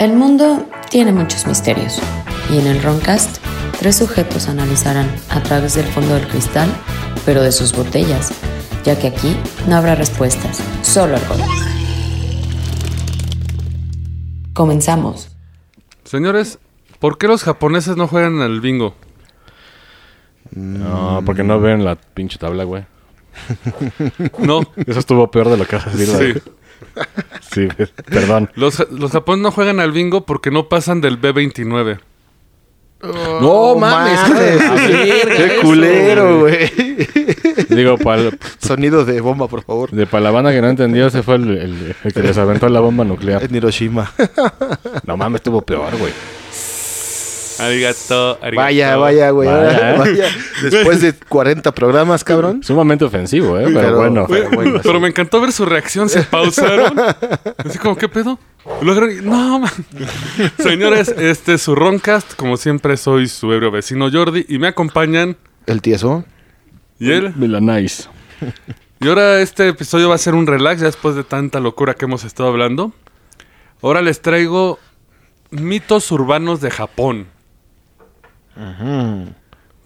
El mundo tiene muchos misterios y en el Roncast tres sujetos analizarán a través del fondo del cristal, pero de sus botellas, ya que aquí no habrá respuestas, solo alcohol. Comenzamos. Señores, ¿por qué los japoneses no juegan al bingo? No, porque no ven la pinche tabla, güey. No. Eso estuvo peor de lo que vas a decir, Sí. Sí, perdón. Los, los japoneses no juegan al bingo porque no pasan del B29. No mames, Qué eso, culero, güey. Digo, para Sonido de bomba, por favor. de pa' la banda que no entendió, ese fue el, el- el que les aventó la bomba nuclear. En Hiroshima. No mames, estuvo peor, güey. Arigato, arigato. Vaya, vaya, güey. Vaya, ¿eh? Vaya. Después de 40 programas, cabrón. Sumamente ofensivo, ¿eh? Pero, Pero- bueno. Pero bueno, pero sí. me encantó ver su reacción, se pausaron. Así como, ¿qué pedo? No, man. Señores, este es su Roncast. Como siempre, soy su ebrio vecino Jordi y me acompañan. El tieso. Y él. Milanais. Y ahora este episodio va a ser un relax ya después de tanta locura que hemos estado hablando. Ahora les traigo mitos urbanos de Japón.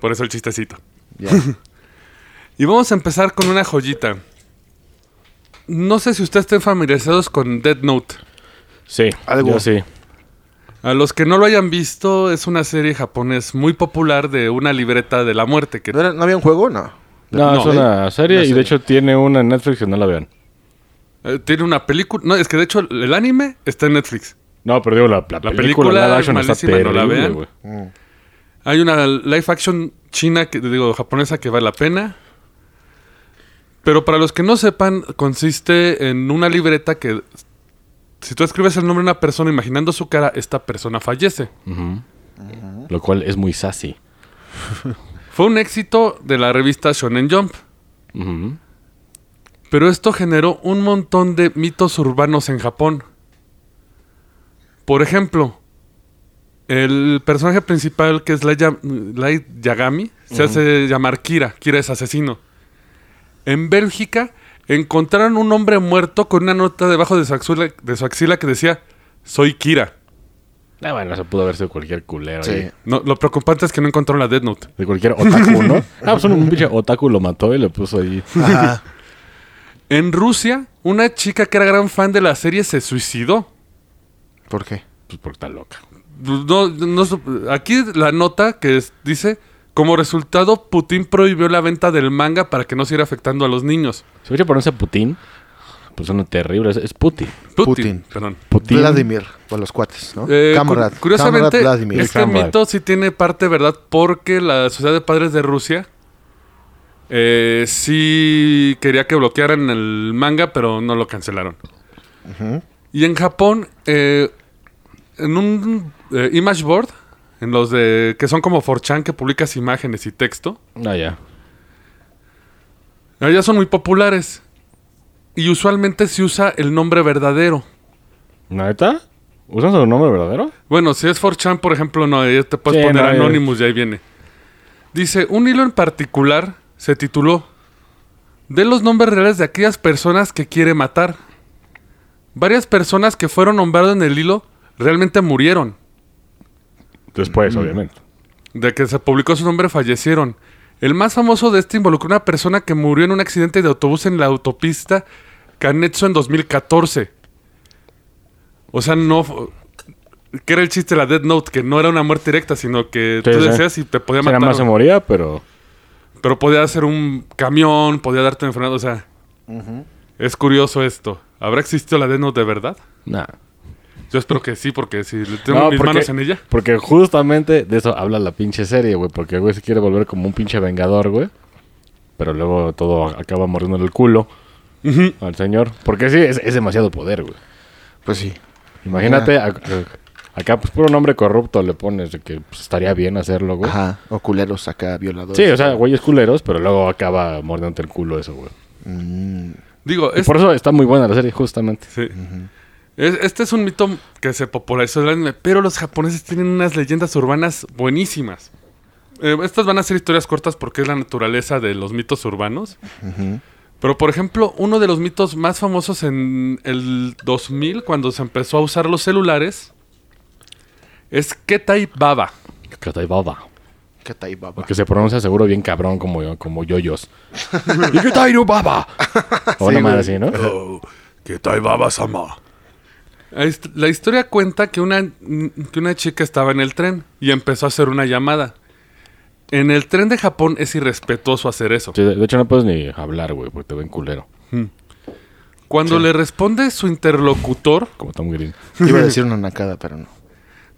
Por eso el chistecito. Ya. Y vamos a empezar con una joyita. No sé si ustedes estén familiarizados con Dead Note. Sí, Algo. yo sí. A los que no lo hayan visto, es una serie japonés muy popular de una libreta de la muerte. Que ¿No, era- no había un juego? No. No, No, es una serie una y de hecho tiene una en Netflix que no la vean. eh, tiene una película. No, es que de hecho el anime está en Netflix. No, pero digo, la, la, película, película live action está malísima, no la terrible, vean. Hay una live action china, que digo, japonesa que vale la pena. Pero para los que no sepan, consiste en una libreta que si tú escribes el nombre de una persona imaginando su cara, esta persona fallece. Lo cual es muy sassy. Fue un éxito de la revista Shonen Jump. Pero esto generó un montón de mitos urbanos en Japón. Por ejemplo, el personaje principal, que es Light, Ya- Light Yagami, se hace llamar Kira. Kira es asesino. En Bélgica encontraron un hombre muerto con una nota debajo de su axila, de su axila que decía, soy Kira. Ah, bueno, eso pudo haber sido cualquier culero. Sí. ahí. No, lo preocupante es que no encontraron la Death Note. De cualquier otaku, ¿no? ah, pues un, un pinche otaku lo mató y le puso ahí. Ajá. En Rusia, una chica que era gran fan de la serie se suicidó. ¿Por qué? Pues porque está loca. No, no sup- aquí la nota que es- dice, como resultado, Putin prohibió la venta del manga para que no siguiera afectando a los niños. Si hubiera pronuncia Putin, pues suena terrible. Es, es Putin. Putin, Putin. perdón. Putin. Vladimir. Por los cuates, ¿no? Eh, Camarad. cu- curiosamente, Camarad Vladimir. este Camarad. mito sí tiene parte verdad porque la Sociedad de Padres de Rusia eh, sí quería que bloquearan el manga, pero no lo cancelaron. Y en Japón, eh, en un eh, image board, en los de que son como 4chan que publicas imágenes y texto, Ah, ya. allá son muy populares. Y usualmente se usa el nombre verdadero. ¿Neta? ¿Usan su nombre verdadero? Bueno, si es 4chan, por ejemplo, no, ahí te puedes Sí, poner no, Anonymous y ahí viene. Dice, un hilo en particular se tituló De los nombres reales de aquellas personas que quiere matar. Varias personas que fueron nombradas en el hilo realmente murieron. Después, obviamente. De que se publicó su nombre fallecieron. El más famoso de este involucró a una persona que murió en un accidente de autobús en la autopista Canetsu en 2014. O sea, no... Que era el chiste de la Dead Note, que no era una muerte directa, sino que Sí, tú sí. decías y te podía sea, nada matar. más se moría, pero... Pero podía ser un camión, podía darte enfermedad, o sea... Es curioso esto. ¿Habrá existido la Death Note de verdad? Nah. Yo espero que sí, porque si le tengo No, mis porque- manos en ella... Porque justamente de eso habla la pinche serie, güey. Porque el güey se quiere volver como un pinche vengador, güey. Pero luego todo acaba mordiendo el culo al señor. Porque sí, es, es demasiado poder, güey. Pues sí. Imagínate, a- a- acá pues puro nombre corrupto le pones de que pues, estaría bien hacerlo, güey. Ajá. O culeros acá, violadores. Sí, o sea, güeyes culeros, pero luego acaba mordiéndote el culo eso, güey. Digo, Y es- por eso está muy buena la serie, justamente. sí. Es- este es un mito que se popularizó el anime, pero los japoneses tienen unas leyendas urbanas buenísimas. eh, estas van a ser historias cortas porque es la naturaleza de los mitos urbanos. Pero, por ejemplo, uno de los mitos más famosos en el 2000, cuando se empezó a usar los celulares, es Ketai Baba. Katai Baba. ¿Qué tal, baba? Que se pronuncia seguro bien cabrón como, como yoyos. ¿Y qué tal, Baba? O una madre así, ¿no? Oh, Ketai Baba Sama. La hist- La historia cuenta que una, que una chica estaba en el tren y empezó a hacer una llamada. En el tren de Japón es irrespetuoso hacer eso. Sí, de hecho, no puedes ni hablar, güey, porque te ven culero. Cuando le responde su interlocutor, Como Tom Green. Iba a decir una nacada, pero no.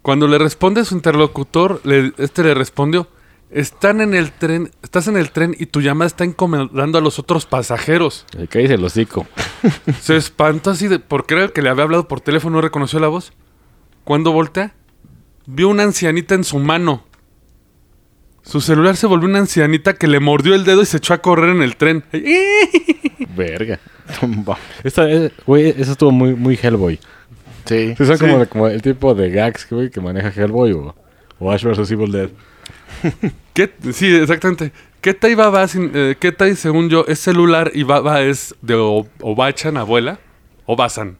Cuando le responde su interlocutor, le- este le respondió, están en el tren, estás en el tren y tu llamada está incomodando a los otros pasajeros. ¿Y ¿Qué dice el hocico? Se espantó así de, porque era el que le había hablado por teléfono, no reconoció la voz. Cuando voltea, vio una ancianita en su mano. Su celular se volvió una ancianita que le mordió el dedo y se echó a correr en el tren. Verga. Tumba. Esta, eh, güey, eso estuvo muy, muy Hellboy. Sí. Sí, son Sí. Como, como el tipo de gags, güey, que maneja Hellboy o, o Ash vs. Evil Dead. ¿Qué? Sí, exactamente. Ketai Baba, sin- eh, Ketai, según yo, es celular y Baba es de o- Obachan, abuela. Obasan.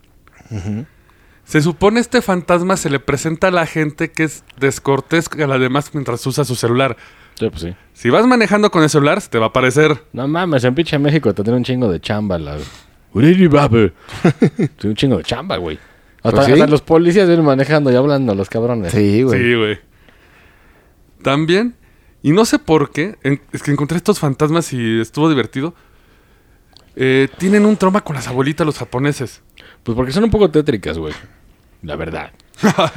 Se supone este fantasma se le presenta a la gente que es descortés a la demás mientras usa su celular. Sí, pues sí. Si vas manejando con el celular, se te va a aparecer. No mames, en pinche México tendría un chingo de chamba la... Sí, un chingo de chamba, güey. Hasta, Pues sí. hasta los policías vienen manejando y hablando, los cabrones. Sí, güey. Sí, güey. También, y no sé por qué, en- es que encontré estos fantasmas y estuvo divertido. eh, tienen un trauma con las abuelitas los japoneses. Pues porque son un poco tétricas, güey. La verdad.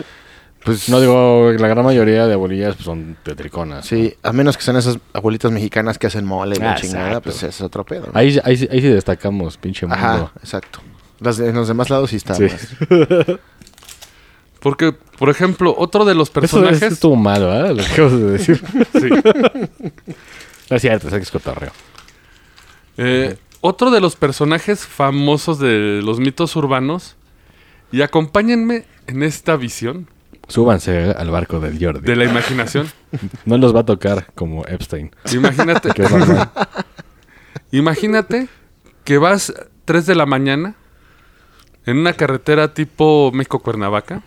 Pues No digo, la gran mayoría de abuelillas pues, son tetriconas. Sí, a menos que sean esas abuelitas mexicanas que hacen mole y la Ah, chingada, exacto. pues es otro pedo. ¿no? Ahí, ahí, sí- ahí sí destacamos, pinche mundo. Ajá, exacto. Las de- en los demás lados sí está. Sí. Porque, por ejemplo, otro de los personajes... eso estuvo malo, ¿eh? Lo acabas de decir. Sí. no es cierto, es cotorreo. Eh, otro de los personajes famosos de los mitos urbanos. Y acompáñenme en esta visión Súbanse al barco del Jordi. de la imaginación. No los va a tocar como Epstein. Imagínate, Que imagínate que vas 3 de la mañana en una carretera tipo México-Cuernavaca.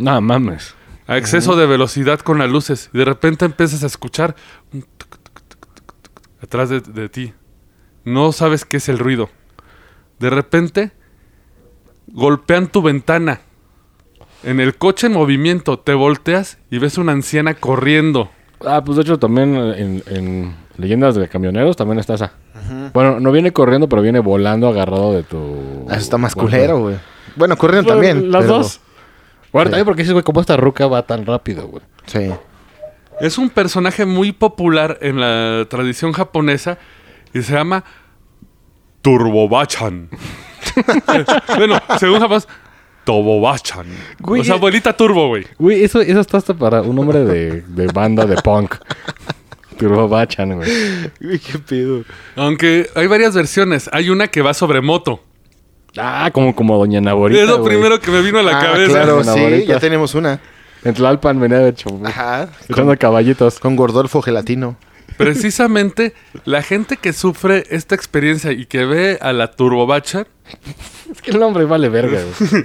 No mames. a exceso de velocidad con las luces y de repente empiezas a escuchar un tuc, tuc, tuc, tuc, tuc, atrás de, de ti. No sabes qué es el ruido. De repente golpean tu ventana. En el coche en movimiento te volteas y ves una anciana corriendo. Ah, pues de hecho también en, en Leyendas de Camioneros también está esa. Bueno, no viene corriendo, pero viene volando agarrado de tu... Ah, Eso está más culero, güey. Bueno, corriendo Bueno, también. Las pero- dos. Bueno, Sí. también porque dices, güey, cómo esta ruca va tan rápido, güey. Sí. Es un personaje muy popular en la tradición japonesa y se llama Turbobachan. bueno, según japonés, Tobobachan. Güey, o sea, eh- abuelita turbo, güey. Güey, eso, eso está hasta para un nombre de, de banda de punk. Turbo Bachan, güey. Uy, qué pedo. Aunque hay varias versiones. Hay una que va sobre moto. Ah, como, como Doña Naborita, es lo güey. primero que me vino a la ah, cabeza. claro, sí, ya tenemos una. En Tlalpan venía de hecho, Ajá. echando caballitos. Con Gordolfo Gelatino. Precisamente la gente que sufre esta experiencia y que ve a la Turbobachan. Es que el nombre vale verga, güey.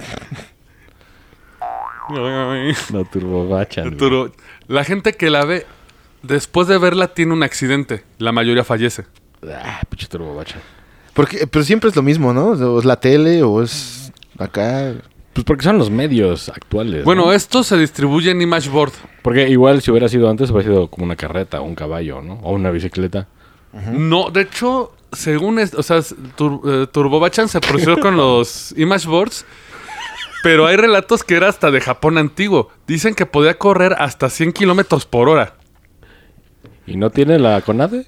La Turbo Bachan. güey. Turbo- la gente que la ve después de verla tiene un accidente. La mayoría fallece. Ah, pinche Turbo Bachan. Porque, pero siempre es lo mismo, ¿no? O es la tele o es acá. Pues porque son los medios actuales. Bueno, ¿no? esto se distribuye en Imageboard. Porque igual si hubiera sido antes, hubiera sido como una carreta o un caballo, ¿no? O una bicicleta. No, de hecho, según es, o sea, Tur- eh, Turbobachan se produjo con los Imageboards, pero hay relatos que era hasta de Japón antiguo. Dicen que podía correr hasta 100 kilómetros por hora. ¿Y no tiene la CONADE?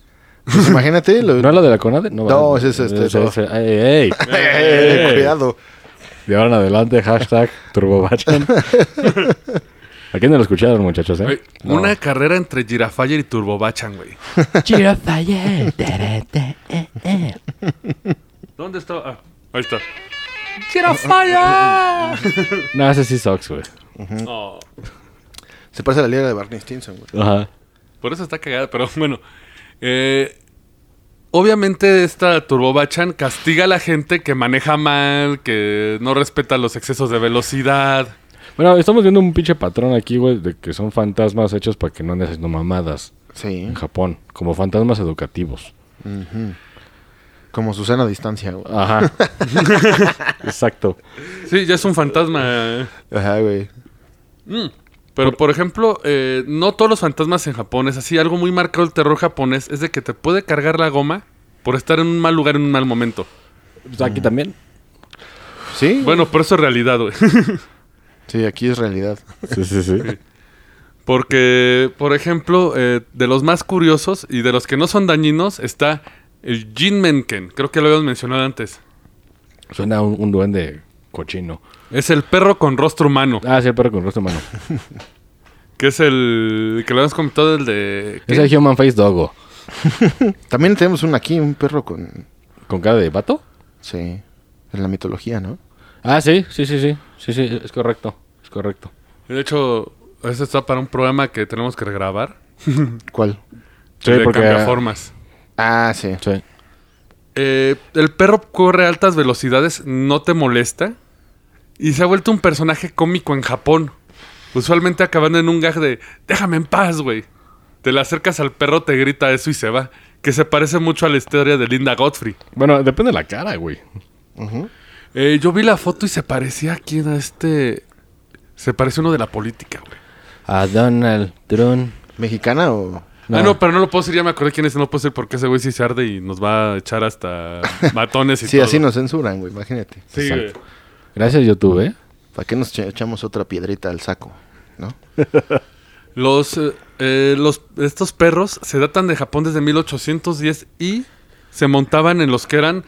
Pues imagínate. Lo... ¿No es la de la CONADE? No, No, vale. ese es este, Ese- no. ey, ey. Eh, Ey. cuidado. De ahora en adelante, hashtag Turbobachan. ¿A quién no lo escucharon, muchachos, eh? Una carrera entre Girafire y Turbobachan, güey. ¿Dónde está? Ah, ahí está. ¡Girafire! No, ese sí sucks, güey. Oh. Se parece a la liga de Barney Stinson, güey. Ajá. Por eso está cagada, pero bueno. Eh, obviamente esta Turbobachan castiga a la gente que maneja mal, que no respeta los excesos de velocidad. Bueno, estamos viendo un pinche patrón aquí, güey, de que son fantasmas hechos para que no andes haciendo mamadas Sí. en Japón. Como fantasmas educativos. Ujú. Como Susana a distancia, güey. Ajá. Exacto. Sí, ya es un fantasma. Ajá, güey. Mm. Pero, por ejemplo, eh, no todos los fantasmas en Japón es así. Algo muy marcado del terror japonés es de que te puede cargar la goma por estar en un mal lugar en un mal momento. Pues aquí también. Sí. Bueno, por eso es realidad, güey. Sí, aquí es realidad. Sí, sí, sí. Porque, por ejemplo, eh, de los más curiosos y de los que no son dañinos está el Jinmenken. Creo que lo habíamos mencionado antes. Suena un, un duende cochino. Es el perro con rostro humano. Ah, sí, el perro con rostro humano. Que es el que lo habíamos comentado, el de... ¿qué? Es el Human Face Doggo. También tenemos un aquí, un perro con... ¿Con cara de vato? Sí. En la mitología, ¿no? Ah, sí, sí, sí, sí. Sí, sí, es correcto. Es correcto. De hecho, eso está para un programa que tenemos que regrabar. ¿Cuál? Sí, de porque- cambiaformas. Ah, sí. Sí. Eh, el perro corre a altas velocidades, no te molesta. Y se ha vuelto un personaje cómico en Japón. Usualmente acabando en un gag de déjame en paz, güey. Te le acercas al perro, te grita eso y se va. Que se parece mucho a la historia de Linda Godfrey. Bueno, depende de la cara, güey. Eh, yo vi la foto y se parecía a quién, a este... Se parece uno de la política, güey. A Donald Trump. ¿Mexicana o...? Ah, no, pero no lo puedo decir, ya me acordé quién es, no lo puedo decir porque ese güey sí se arde y nos va a echar hasta matones y Sí, todo. así nos censuran, güey, imagínate. Sí, Exacto. güey. Gracias, YouTube, ¿eh? ¿Para qué nos echa- echamos otra piedrita al saco? ¿No? Los, eh, eh, los, estos perros se datan de Japón desde 1810 y se montaban en los que eran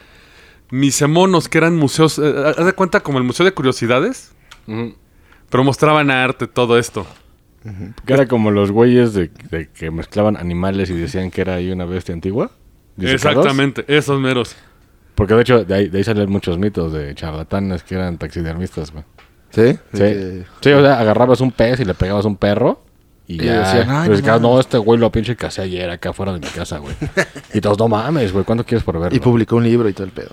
misemonos, que eran museos. eh, haz de cuenta como el Museo de Curiosidades, pero mostraban arte, todo esto. Que era como los güeyes de, de que mezclaban animales y decían que era ahí una bestia antigua. disecados. Exactamente, esos meros. Porque de hecho, de ahí, de ahí salían muchos mitos de charlatanes que eran taxidermistas, güey. ¿Sí? Sí. Sí, o sea, agarrabas un pez y le pegabas un perro. Y, Y ya decían, "Ay, no no, mames". este güey lo pinche casé ayer acá afuera de mi casa, güey. y todos, no mames, güey, ¿cuánto quieres por verlo? que- Y publicó un libro y todo el pedo.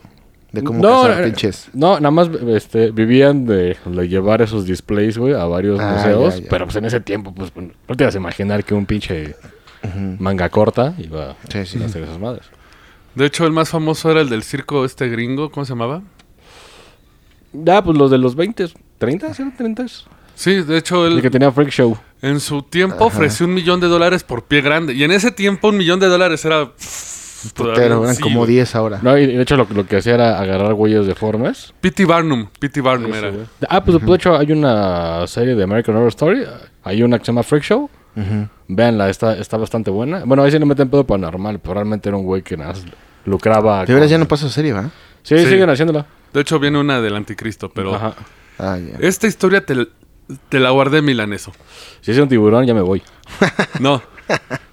De cómo no, cazar eh, pinches. no, nada más este, vivían de, de llevar esos displays, güey, a varios Ah, museos. ya, ya. Pero pues en ese tiempo, pues no te ibas a imaginar que un pinche manga corta iba Sí, sí. a hacer esas madres. De hecho, el más famoso era el del circo este gringo, ¿cómo se llamaba? Ya, pues los de los 20, 30, ¿sí? 30. Sí, de hecho, El que tenía Freak Show. en su tiempo ofreció un millón de dólares por pie grande. Y en ese tiempo un millón de dólares era... Putero, eran Sí, como güey. 10 ahora. No, y de hecho lo, lo que hacía era agarrar güeyes deformes. P.T. Barnum, P.T. Barnum era. Ah, pues de hecho hay una serie de American Horror Story. Hay una que se llama Freak Show. Véanla, está, está bastante buena. Bueno, ahí sí le meten pedo paranormal, pero realmente era un güey que nada más lucraba. De veras con- ya no pasa serie, ¿va? Sí, Sí. siguen haciéndola. De hecho, viene una del anticristo, pero... Ajá. Ah, ya. Esta historia te, te la guardé milaneso. Si es un tiburón, ya me voy. No.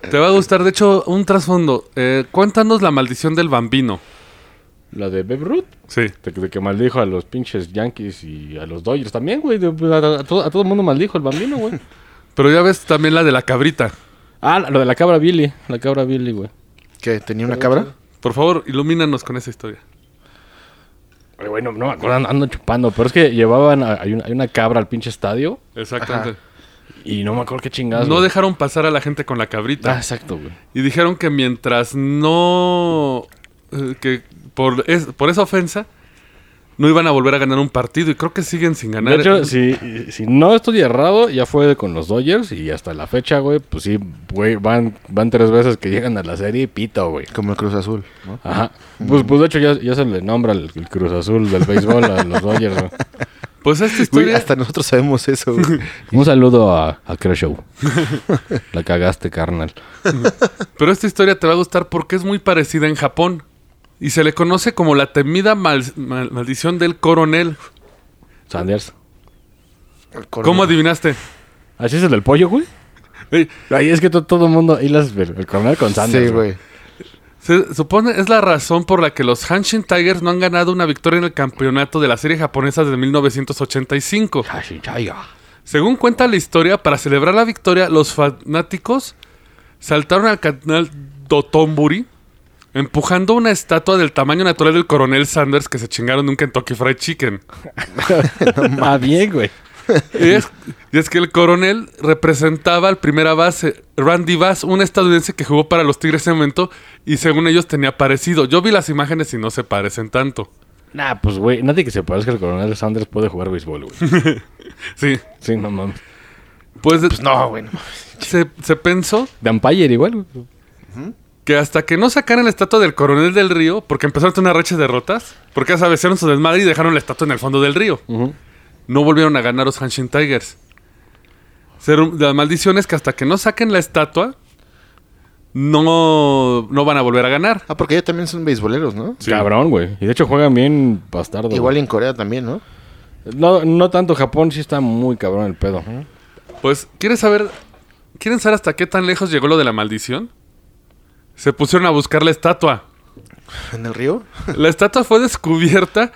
te va a gustar. De hecho, un trasfondo. Eh, cuéntanos la maldición del bambino. La de Babe Ruth, Sí. de, que- de que maldijo a los pinches Yankees y a los Dodgers también, güey. de- A, a todo, a todo el mundo maldijo el bambino, güey. Pero ya ves también la de la cabrita. ah, lo de la cabra Billy. La cabra Billy, güey. ¿Qué? ¿Tenía una cabra? Por favor, ilumínanos con esa historia. Güey, no, me acuerdo, ando- ando chupando. Pero es que llevaban, a- hay, una, hay una cabra al pinche estadio Exactamente. y no me acuerdo qué chingadas. No güey. dejaron pasar a la gente con la cabrita. Ah, exacto, güey. Y dijeron que mientras no... eh, que por, es- por esa ofensa no iban a volver a ganar un partido. Y creo que siguen sin ganar. De hecho, si, si no estoy errado, ya fue con los Dodgers y hasta la fecha, güey, pues sí, güey, van, van tres veces que llegan a la serie y pito, güey. Como el Cruz Azul, ¿no? Ajá. Pues, pues de hecho ya, ya se le nombra el, el Cruz Azul del béisbol a los Dodgers, güey. Pues esta Güey, historia... hasta nosotros sabemos eso, güey. Un saludo a, a Crash Show. la cagaste, carnal. Pero esta historia te va a gustar porque es muy parecida en Japón. Y se le conoce como la temida mal- mal- maldición del coronel. Sanders. ¿Cómo adivinaste? ¿Así es el del pollo, güey? Ey, Ay, es que to- todo el mundo hilas el, el coronel con Sanders. Sí, güey. se supone es la razón por la que los Hanshin Tigers no han ganado una victoria en el campeonato de la serie japonesa desde 1985. Hashichaya. Según cuenta la historia, para celebrar la victoria, los fanáticos saltaron al canal Dotonburi empujando una estatua del tamaño natural del coronel Sanders que se chingaron de un Kentucky Fried Chicken. Ah, bien, güey. Y es, y es que el coronel representaba al primera base, Randy Bass, un estadounidense que jugó para los Tigres en ese momento y según ellos tenía parecido. Yo vi las imágenes y no se parecen tanto. Nah, pues, güey, nadie que se parezca al coronel Sanders puede jugar béisbol, güey. Sí. Sí, no mames. Pues, Pues no, güey. no. se, se pensó De Umpire igual, güey. Que hasta que no sacaran la estatua del coronel del río, porque empezaron a tener una racha de derrotas, porque ya sabes, hicieron su desmadre y dejaron la estatua en el fondo del río. No volvieron a ganar los Hanshin Tigers. La maldición es que hasta que no saquen la estatua, no, no van a volver a ganar. Ah, porque ellos también son beisboleros, ¿no? Sí. Cabrón, güey. Y de hecho juegan bien bastardo. Igual en Corea también, ¿no? No, no tanto Japón, sí está muy cabrón el pedo. Pues, ¿quieres saber? ¿Quieren saber hasta qué tan lejos llegó lo de la maldición? Se pusieron a buscar la estatua. En el río. La estatua fue descubierta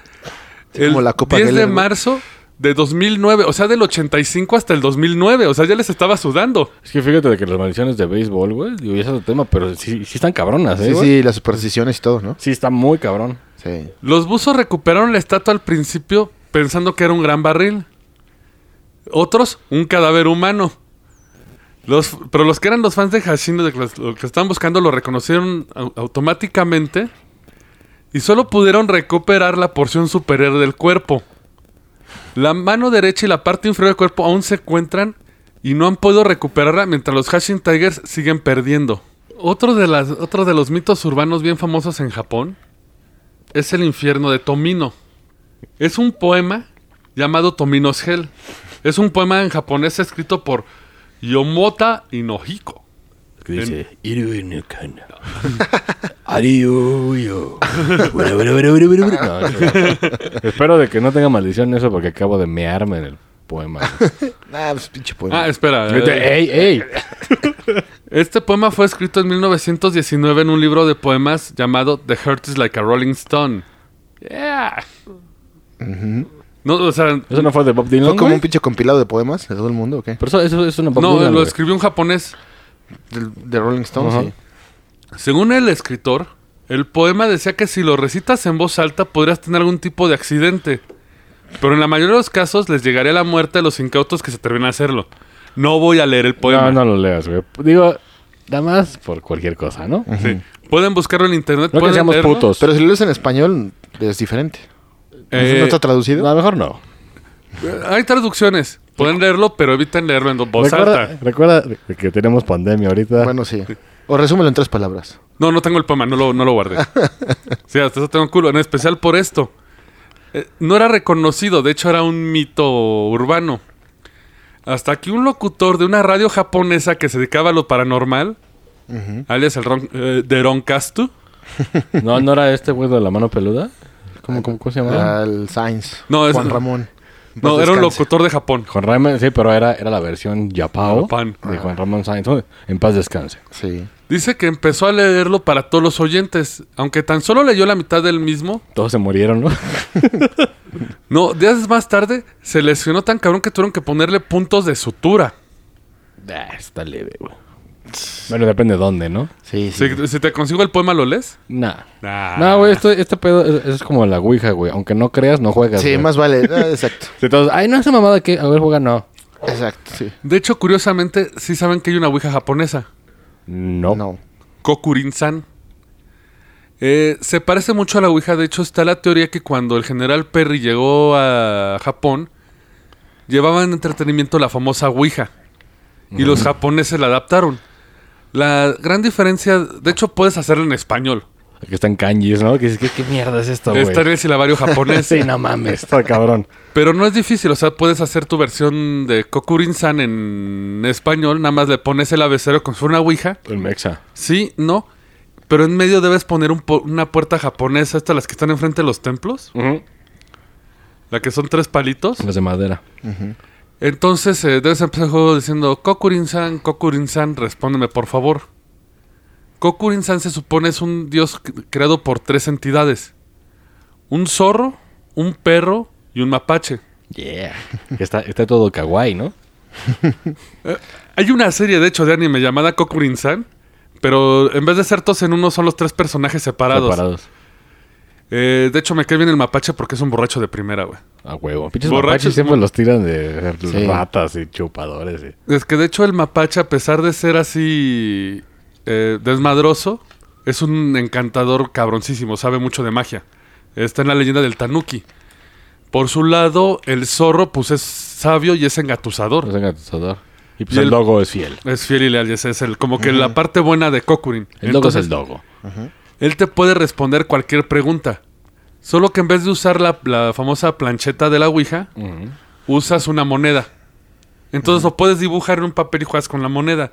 Sí, el como la Copa 10 de marzo de 2009. O sea, del 85 hasta el 2009. O sea, ya les estaba sudando. Es que fíjate de que las maldiciones de béisbol, güey, digo, ya es otro tema, pero sí, sí están cabronas, ¿eh, Sí, güey? sí, las supersticiones y todo, ¿no? Sí, está muy cabrón. Sí. Los buzos recuperaron la estatua al principio pensando que era un gran barril. Otros, un cadáver humano. Los, pero los que eran los fans de Hashino, de los, que estaban buscando, lo reconocieron au- automáticamente y solo pudieron recuperar la porción superior del cuerpo. La mano derecha y la parte inferior del cuerpo aún se encuentran y no han podido recuperarla mientras los Hashin Tigers siguen perdiendo. Otro de, las, otro de los mitos urbanos bien famosos en Japón es el infierno de Tomino. Es un poema llamado Tomino's Hell. Es un poema en japonés escrito por Yomota Inohiko. Que dice, "Iru no kana. Ariuyo. Bura, bura, bura, bura, bura, bura. No, no. Espero de que no tenga maldición eso porque acabo de mearme en el poema. Ah, pues pinche poema. Ah, espera. Eh, ¡Ey, ey! Este poema fue escrito en 1919 en un libro de poemas llamado The Heart is Like a Rolling Stone. Yeah. No, o sea, ¿Eso no fue de Bob Dylan, ¿Fue como güey? un pinche compilado de poemas de todo el mundo o qué? Pero eso, eso es una Bob no, Dylan, lo güey. escribió un japonés. De Rolling Stone, Ajá. sí. Según el escritor, el poema decía que si lo recitas en voz alta podrías tener algún tipo de accidente. Pero en la mayoría de los casos les llegaría la muerte a los incautos que se atreven a hacerlo. No voy a leer el poema. No, no lo leas, güey. Digo, nada más por cualquier cosa, ¿no? Sí. Pueden buscarlo en internet. No que pueden seamos leerlo. putos. Pero si lo lees en español, es diferente. Eh, ¿No está traducido? No, mejor no. hay traducciones. Pueden leerlo, pero eviten leerlo en voz recuerda, alta. recuerda que tenemos pandemia ahorita. Bueno, sí. O resúmelo en tres palabras. No, no tengo el poema, no lo, no lo guardé. sí, hasta eso tengo culo. En especial por esto. Eh, no era reconocido, de hecho era un mito urbano. Hasta que un locutor de una radio japonesa que se dedicaba a lo paranormal, alias el ron, eh, de Roncastu, no, no era este güey de la mano peluda. ¿Cómo, cómo, cómo se llama? Al Sainz. No, es- Juan Ramón. No, era un locutor de Japón. Juan Ramón, sí, pero era, era la versión Yapao Japón. de Juan Ramón Sainz. En paz descanse. Sí. Dice que empezó a leerlo para todos los oyentes, aunque tan solo leyó la mitad del mismo. Todos se murieron, ¿no? No, días más tarde se lesionó tan cabrón que tuvieron que ponerle puntos de sutura. Ah, está leve, güey. Bueno, depende de dónde, ¿no? Sí, sí. Si, si te consigo el poema, ¿lo lees? Nah. Nah. No, güey, esto, este pedo es, es como la Ouija, güey. Aunque no creas, no juegas. Sí, güey. más vale. Ah, exacto. Ay, no, esa mamada que, a ver, juega, no. Exacto, sí. De hecho, curiosamente, sí saben que hay una ouija japonesa. No. No. Kokurin-san. Eh, se parece mucho a la ouija. De hecho, está la teoría que cuando el general Perry llegó a Japón, llevaba en entretenimiento la famosa ouija. Y los japoneses la adaptaron. La gran diferencia, de hecho, puedes hacerla en español. Aquí están kanjis, ¿no? Que dices, ¿qué, qué mierda es esto, güey? Está en el silabario japonés. Sí, no mames, está cabrón. Pero no es difícil, o sea, puedes hacer tu versión de Kokurin-san en español, nada más le pones el abecero con su una ouija. El mexa. Sí, no. Pero en medio debes poner un po- una puerta japonesa, estas las que están enfrente de los templos, la que son tres palitos. Las de madera. Entonces eh, debes empezar el juego diciendo, Kokurin-san, Kokurin-san, respóndeme por favor. Kokurin-san se supone es un dios creado por tres entidades. Un zorro, un perro y un mapache. Yeah. está, está todo kawaii, ¿no? Eh, Hay una serie, de hecho, de anime llamada Kokurin-san, pero en vez de ser todos en uno, son los tres personajes separados. Separados. Eh, de hecho, me cae bien el mapache porque es un borracho de primera, güey. A huevo. Pinches Borrachos, mapaches siempre los tiran de Sí. ratas y chupadores. y- Es que de hecho el mapache, a pesar de ser así eh, desmadroso, es un encantador cabroncísimo, sabe mucho de magia. Está en la leyenda del tanuki. Por su lado, el zorro, pues es sabio y es engatusador. No tenga asador. Y pues Y el, el- dogo es fiel. Es fiel y leal, y ese es el, como que la parte buena de Kokurin. El dogo es Entonces, el dogo. Él te puede responder cualquier pregunta. Solo que en vez de usar la, la famosa plancheta de la Ouija, usas una moneda. Entonces lo puedes dibujar en un papel y juegas con la moneda.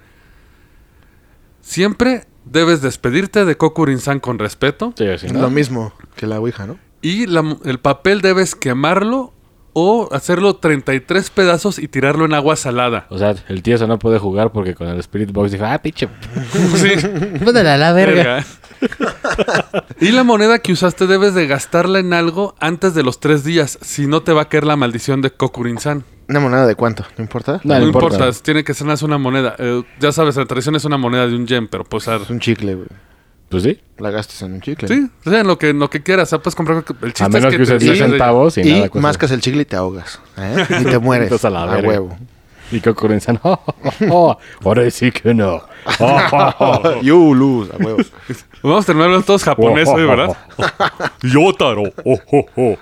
Siempre debes despedirte de Kokurin-san con respeto. Sí, ¿no? lo mismo que la Ouija, ¿no? Y la- el papel debes quemarlo o hacerlo 33 pedazos y tirarlo en agua salada. O sea, el tío ese no puede jugar porque con el Spirit Box dijo, ah, pinche. Sí, la verga. y la moneda que usaste debes de gastarla en algo antes de los tres días. Si no te va a caer la maldición de Kokurin-san. ¿Una moneda de cuánto? ¿No importa? No, No, no importa, importa. tiene que ser una moneda. Eh, ya sabes, la tradición es una moneda de un yen, pero pues... ar- Es un chicle, güey. Pues sí. La gastas en un chicle. Sí, o sea, en lo que, en lo que quieras. O sea, puedes comprar... El chiste A menos es que uses te 10 salgas de- centavos y, Y nada. cuesta. mascas el chicle y te ahogas. ¿eh? Y te mueres. A la verga. huevo. Y ocurren, oh, oh, oh, ahora sí que no. Oh, oh, oh. You lose, a huevo. Vamos a terminar hablando todos japonés hoy, ¿verdad? Yotaro. Oh, oh, oh.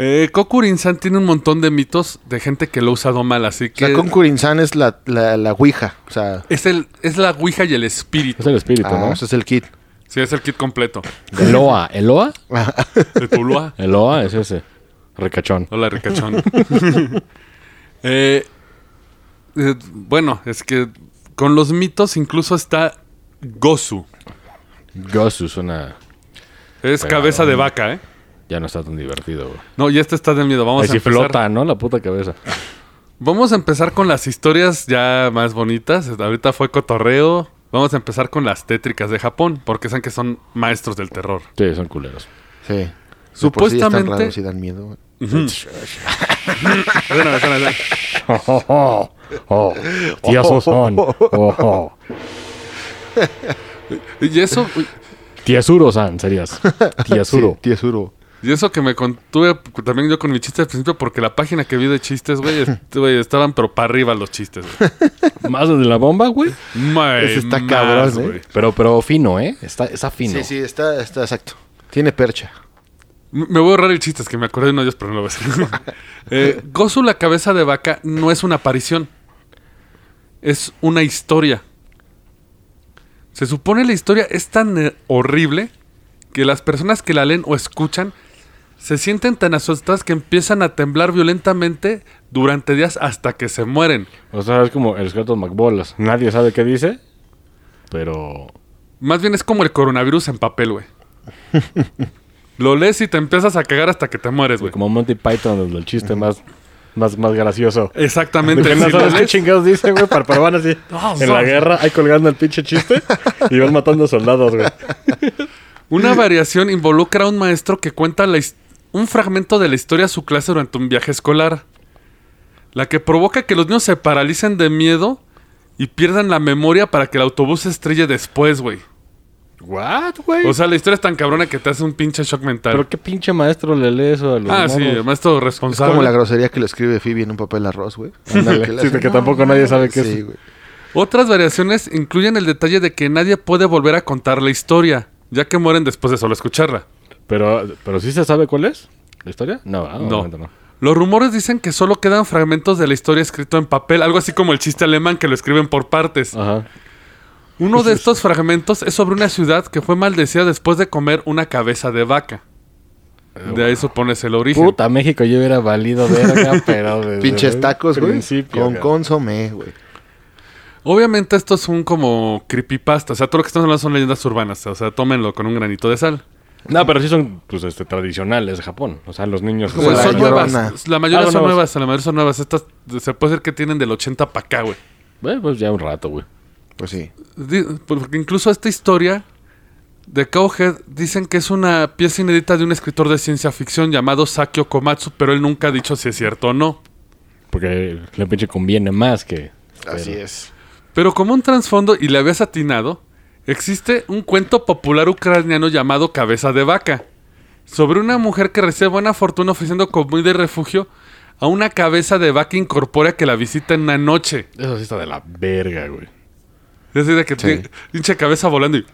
Eh, Kokurin-san tiene un montón de mitos de gente que lo ha usado mal, así que... La Concurin-san es la, la, la Ouija. O sea, Es, el, es la ouija y el espíritu. Es el espíritu, ah, ¿no? ese es el kit. Sí, es el kit completo. Eloa. ¿Eloa? De Tuluá. Eloa es ese. Recachón. Hola, ricachón. Eh, eh, bueno, es que con los mitos incluso está Gosu. Gosu suena... Es cabeza de vaca, ¿eh? Ya no está tan divertido, güey. No, y este está del miedo. Vamos Ahí a sí empezar. flota, ¿no? La puta cabeza. Vamos a empezar con las historias ya más bonitas. Ahorita fue cotorreo. Vamos a empezar con las tétricas de Japón, porque saben que son maestros del terror. Sí, son culeros. Sí. Supuestamente- por sí están raros y dan miedo. Oh, oh. Tía Sosón. Oh, oh. Y eso, Tía Suro-san serías. Tía Suro. Sí, Tiesuro. y eso que me contuve también yo con mi chiste al principio, porque la página que vi de chistes, güey, est- güey, estaban pero para arriba los chistes. güey. Más de la bomba, güey. Ese está más, cabrón, ¿eh? güey. Pero, pero fino, ¿eh? Está, está fino. Sí, sí, está, está exacto. Tiene percha. Me voy a ahorrar el chiste, es que me acordé de uno de ellos, pero no lo voy a decir. eh, Gozu, la cabeza de vaca, no es una aparición. Es una historia. Se supone la historia es tan eh, horrible que las personas que la leen o escuchan se sienten tan asustadas que empiezan a temblar violentamente durante días hasta que se mueren. O sea, es como el esqueleto McBolas. Nadie sabe qué dice, pero... Más bien es como el coronavirus en papel, güey. Lo lees y te empiezas a cagar hasta que te mueres, güey. Como Monty Python, el chiste más, más, más gracioso. Exactamente. De que no Si sabes qué chingados dice, güey, para, pero van así en la guerra, ahí colgando el pinche chiste y van matando soldados, güey. Una variación involucra a un maestro que cuenta la un fragmento de la historia a su clase durante un viaje escolar. La que provoca que los niños se paralicen de miedo y pierdan la memoria para que el autobús se estrelle después, güey. ¿What, güey? O sea, la historia es tan cabrona que te hace un pinche shock mental. ¿Pero qué pinche maestro le lee eso a los ah, sí, el maestro Es responsable. como la grosería que le escribe Phoebe en un papel arroz, güey. Sí, que "No, tampoco nadie sabe qué Sí, es. güey. Otras variaciones incluyen el detalle de que nadie puede volver a contar la historia, ya que mueren después de solo escucharla. Pero, pero sí se sabe cuál es la historia? No, ah, No. no. Los rumores dicen que solo quedan fragmentos de la historia escrito en papel, algo así como el chiste alemán que lo escriben por partes. Ajá. Uno de estos fragmentos es sobre una ciudad que fue maldecida después de comer una cabeza de vaca. De ahí supones el origen. Puta, México yo hubiera valido verga, pero... desde Pinches tacos, güey. Con consomé, güey. Obviamente esto es un como creepypasta. O sea, todo lo que estamos hablando son leyendas urbanas. O sea, tómenlo con un granito de sal. No, pero sí son, pues, este, tradicionales de Japón. O sea, los niños... Como O sea, la son Llorona. nuevas. La mayoría Ah, son nuevas. nuevas. La mayoría son nuevas. Estas se puede decir que tienen del 80 para acá, güey. Bueno, pues ya un rato, güey. Pues sí. Di- Porque incluso esta historia de Cowhead dicen que es una pieza inédita de un escritor de ciencia ficción llamado Sakio Komatsu, pero él nunca ha dicho si es cierto o no. Porque le pinche conviene más que... Así pero- es. Pero como un trasfondo, y le habías atinado, existe un cuento popular ucraniano llamado Cabeza de Vaca, sobre una mujer que recibe buena fortuna ofreciendo comida y refugio a una cabeza de vaca incorpórea que la visita en una noche. Eso sí está de la verga, güey. Es decir, de que Sí. tiene pinche cabeza volando y...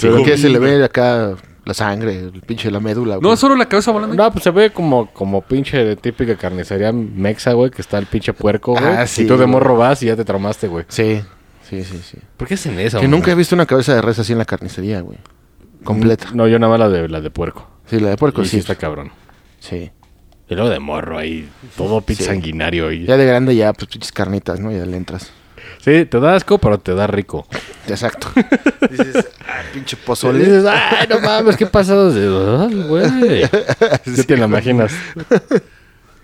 Pero que se le ve acá la sangre, el pinche la médula. No, güey. solo la cabeza volando. No, pues se ve como, como pinche de típica carnicería mexa, güey, que está el pinche puerco, güey. Ah, sí, y tú de morro vas y ya te traumaste, güey. Sí, sí, sí, sí. ¿Por qué hacen eso? Que güey? nunca he visto una cabeza de res así en la carnicería, güey. Completa. No, yo nada más la de, la de puerco. Sí, la de puerco y sí sí. está cabrón. Sí. Y luego de morro ahí, todo pinche Sí. sanguinario. Y... Ya de grande ya, pues pinches carnitas, ¿no? Ya le entras. Sí, te da asco, pero te da rico. Exacto. Dices, ah, pinche pozole. dices, ay, no mames, ¿qué pasado? De... Te lo imaginas.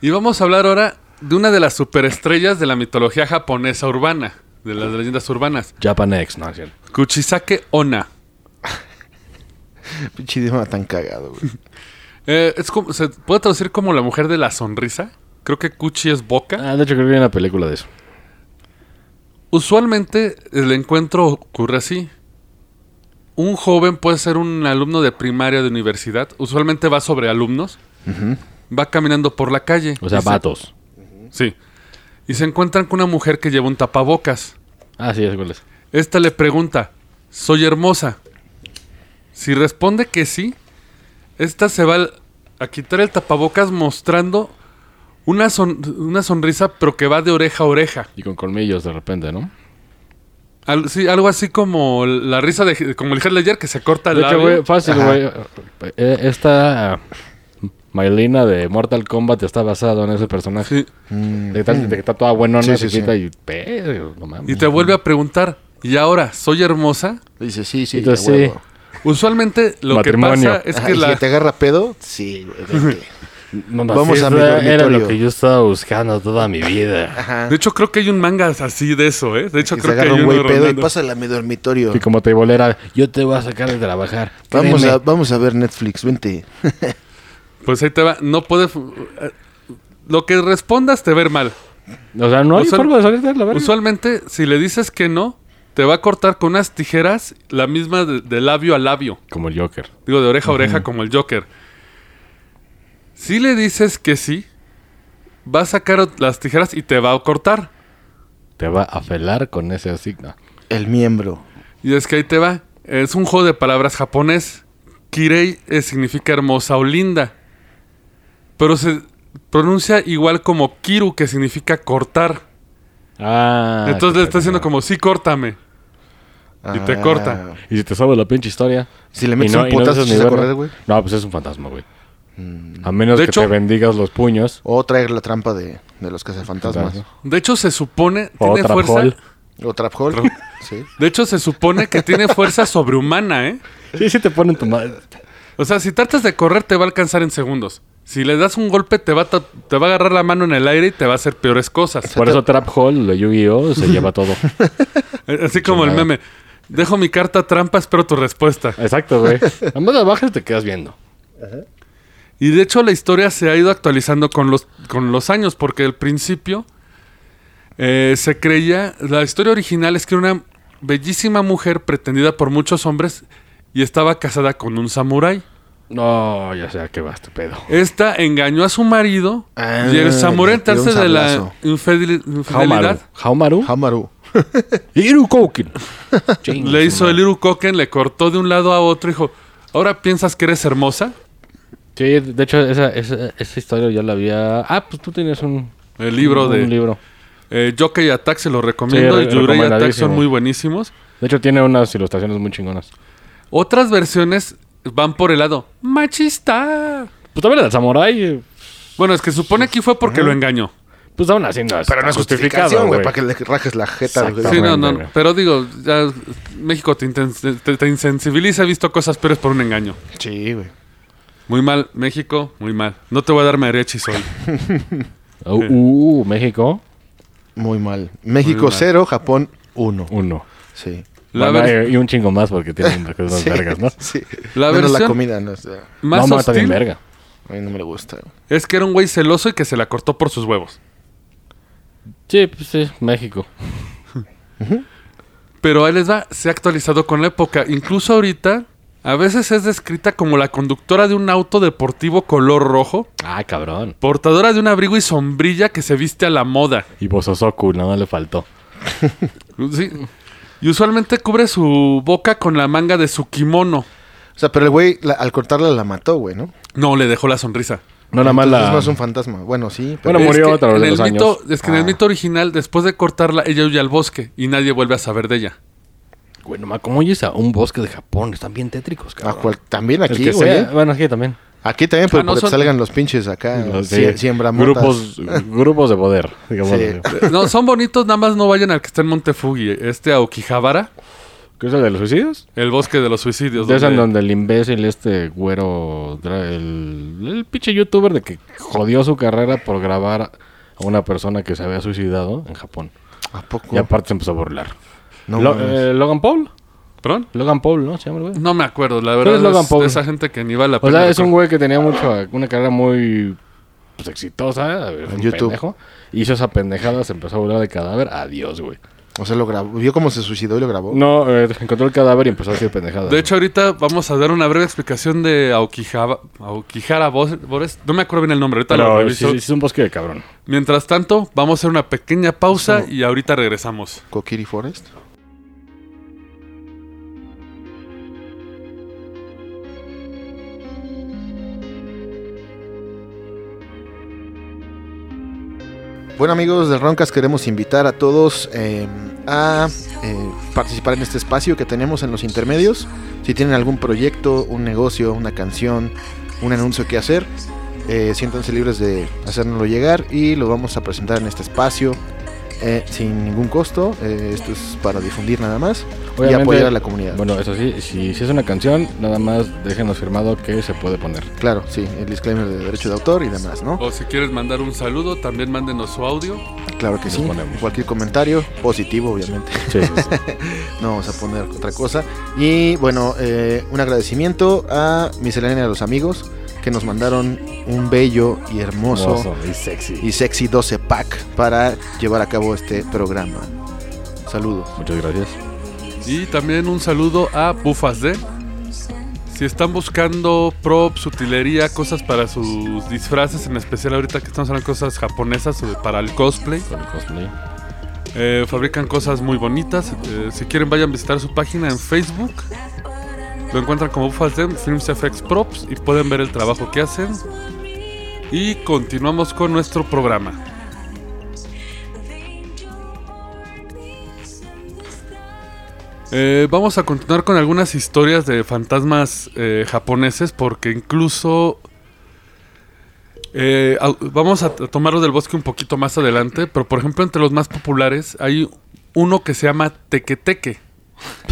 Y vamos a hablar ahora de una de las superestrellas de la mitología japonesa urbana, de las leyendas urbanas, Japanex, no, es cierto. Kuchisake Onna. Pinche idioma tan cagado, güey. Eh, es como, ¿Se puede traducir como la mujer de la sonrisa? Creo que Kuchi es boca. Ah, de hecho, creo que hay una película de eso. Usualmente el encuentro ocurre así. Un joven puede ser un alumno de primaria de universidad. Usualmente va sobre alumnos. Va caminando por la calle. O sea, se- vatos. Sí. Y se encuentran con una mujer que lleva un tapabocas. Ah, sí, es es. Esta le pregunta, ¿soy hermosa? Si responde que sí, esta se va a quitar el tapabocas mostrando una, son- una sonrisa, pero que va de oreja a oreja. Y con colmillos de repente, ¿no? Al- sí, algo así como la risa de como el Heath Ledger que se corta el De hecho, labio. güey, fácil, güey. Eh, Esta Maylina de Mortal Kombat está basado en ese personaje. Sí. Mm. De, que está- de que está toda buenona, Sí, sí, chiquita sí. y... Pero, no mames. Y te vuelve a preguntar, ¿y ahora soy hermosa? Dice, sí, sí. Entonces. Usualmente lo Matrimonio. que pasa es Ajá, que ¿y la... si te agarra pedo? Sí, güey. No, no, Vamos sí, a mi era, lo que yo estaba buscando toda mi vida. Ajá. De hecho, creo que hay un manga así de eso, ¿eh? De hecho, Que se creo que hay un güey pedo y pásale a mi dormitorio. Y como te volera, yo te voy a sacar de trabajar. Vamos Créeme. a, vamos a ver Netflix, vente. Pues ahí te va. No puede... fu- eh, Lo que respondas te va a ver mal. O sea, no hay Usual- forma de salir de la verga. Usualmente, si le dices que no, te va a cortar con unas tijeras la misma de, de labio a labio. Como el Joker. Digo, de oreja a oreja, como el Joker. Si le dices que sí, va a sacar las tijeras y te va a cortar. Te va a felar con ese asigno. El miembro. Y es que ahí te va. Es un juego de palabras japonés. Kirei significa hermosa o linda. Pero se pronuncia igual como Kiru, que significa cortar. Ah. Entonces le está diciendo como, sí, córtame. Y te Ah. corta. Y si te sabes la pinche historia. Si le y metes un y putazo, dices ¿se correr, güey? No, pues es un fantasma, güey. A menos De que hecho- te bendigas los puños. O traer la trampa de, de los cazafantasmas. Fantasma. De hecho, se supone, O tiene fuerza. hole. O trap. Sí. De hecho, se supone que tiene fuerza sobrehumana, ¿eh? Sí, sí te ponen tu madre. O sea, si tratas de correr, te va a alcanzar en segundos. Si le das un golpe, te va, a te va a agarrar la mano en el aire y te va a hacer peores cosas. Por eso Trap Hole de Yu-Gi-Oh! se lleva todo. Eh, Así como el meme. Dejo mi carta trampa, espero tu respuesta. Exacto, güey. A más la bajas te quedas viendo. Y de hecho la historia se ha ido actualizando con los, con los años, porque al principio eh, se creía, la historia original es que era una bellísima mujer pretendida por muchos hombres y estaba casada con un samurái. No, ya sé a qué vas, tu pedo. Esta engañó a su marido Ah, y el samurái tiró un enterarse de la infidel- Haumaru. infidelidad Haumaru. Hamaru. Irukoukin. le hizo el Irukoken, le cortó de un lado a otro y dijo, ¿ahora piensas que eres hermosa? Sí, de hecho, esa, esa, esa historia ya la había... Ah, pues tú tienes un... El libro un de libro. eh, Yokai Attack se lo recomiendo Sí, y Yurei Attack son muy buenísimos. De hecho, tiene unas ilustraciones muy chingonas. Otras versiones van por el lado machista. Pues también del Samurai, eh, Bueno, es que supone aquí fue porque lo engañó. pues aún así no es Pero no es justificación, güey, para que le rajes la jeta. Sí, no, no, pero digo, ya México te, te- te insensibiliza, he visto cosas peores por un engaño. Sí, güey. Muy mal, México, muy mal. No te voy a dar mariachis hoy. Uh, uh, México, Muy mal. México Muy mal. 0, Japón 1. uno. Sí. La, Bueno, ver- y un chingo más porque tienen unas Sí, vergas, ¿no? Sí. La Menos la versión- comida, no, o sea, más no, bien verga. a mí no me le gusta. güey. es que era un güey celoso y que se la cortó por sus huevos. Sí, pues sí, México. Pero ahí les va, se ha actualizado con la época. Incluso ahorita, a veces es descrita como la conductora de un auto deportivo color rojo, Ah, cabrón. portadora de un abrigo y sombrilla que se viste a la moda. Y Bososoku, nada le faltó. Sí. Y usualmente cubre su boca con la manga de su kimono. O sea, pero el güey la- al cortarla la mató, güey, ¿no? No, le dejó la sonrisa. No, nada más Entonces la... no es un fantasma. Bueno, sí, pero... Bueno, Es murió que a través en de el los mito, años. Es que en el Ah. mito original, después de cortarla, ella huye al bosque y nadie vuelve a saber de ella. Güey, nomás, ¿cómo oyes a un bosque de Japón? Están bien tétricos, cabrón. cual- también aquí, güey. sea. ¿eh? Bueno, aquí también. Aquí también, pero Ah, no porque son- salgan los pinches acá. Siembramotas. grupos, grupos de poder, digamos. Sí. No, son bonitos, nada más no vayan al que está en Montefugi. Este Aokihabara, ¿Qué es el de los suicidios? el bosque de los suicidios. De esa en donde- donde el imbécil, este güero, el, el pinche youtuber de que jodió su carrera por grabar a una persona que se había suicidado en Japón. ¿A poco? Y aparte se empezó a burlar. No Lo- eh, Logan Paul. ¿Perdón? Logan Paul, ¿no? Se llama el güey. No me acuerdo, la ¿Quién verdad. es Logan es Paul? de esa gente que ni vale la O pena. sea, es un güey que tenía mucho, una carrera muy pues, exitosa. En YouTube. YouTube. Hizo esa pendejada, se empezó a burlar de cadáver. Adiós, güey. O sea, lo grabó. Vio cómo se suicidó y lo grabó. No, eh, encontró el cadáver y empezó a decir pendejadas. De hecho, ahorita vamos a dar una breve explicación de Aokihaba, Aokihara Bos- Bores. No me acuerdo bien el nombre, ahorita lo pero sí, reviso. sí, es un bosque de cabrón. Mientras tanto, vamos a hacer una pequeña pausa y ahorita regresamos. Kokiri Forest. Bueno amigos del Roncas queremos invitar a todos eh, a eh, participar en este espacio que tenemos en los intermedios. Si tienen algún proyecto, un negocio, una canción, un anuncio que hacer, eh, siéntanse libres de hacérnoslo llegar y lo vamos a presentar en este espacio eh, sin ningún costo. Eh, esto es para difundir nada más y Obviamente, apoyar a la comunidad. Bueno, eso sí, si, si es una canción, nada más déjenos firmado que se puede poner. Claro, sí, el disclaimer de derecho de autor y demás, ¿no? O si quieres mandar un saludo, también mándenos su audio. Claro que sí. ponemos. Cualquier comentario, positivo, obviamente. Sí, sí, sí. No vamos a poner otra cosa. Y bueno, eh, un agradecimiento a Miscelánea de los Amigos que nos mandaron un bello y hermoso Hermoso y sexy. y sexy 12 pack para llevar a cabo este programa. Saludos. Muchas gracias. Y también un saludo a Bufas D. Si están buscando props, utilería, cosas para sus disfraces, en especial ahorita que estamos hablando de cosas japonesas para el cosplay, Con el cosplay. eh, fabrican cosas muy bonitas. Eh, si quieren, vayan a visitar su página en Facebook. Lo encuentran como D, Films FX Props, y pueden ver el trabajo que hacen. Y continuamos con nuestro programa. Eh, vamos a continuar con algunas historias de fantasmas eh, japoneses porque incluso eh, vamos a tomarlo del bosque un poquito más adelante, pero por ejemplo entre los más populares hay uno que se llama tequeteque.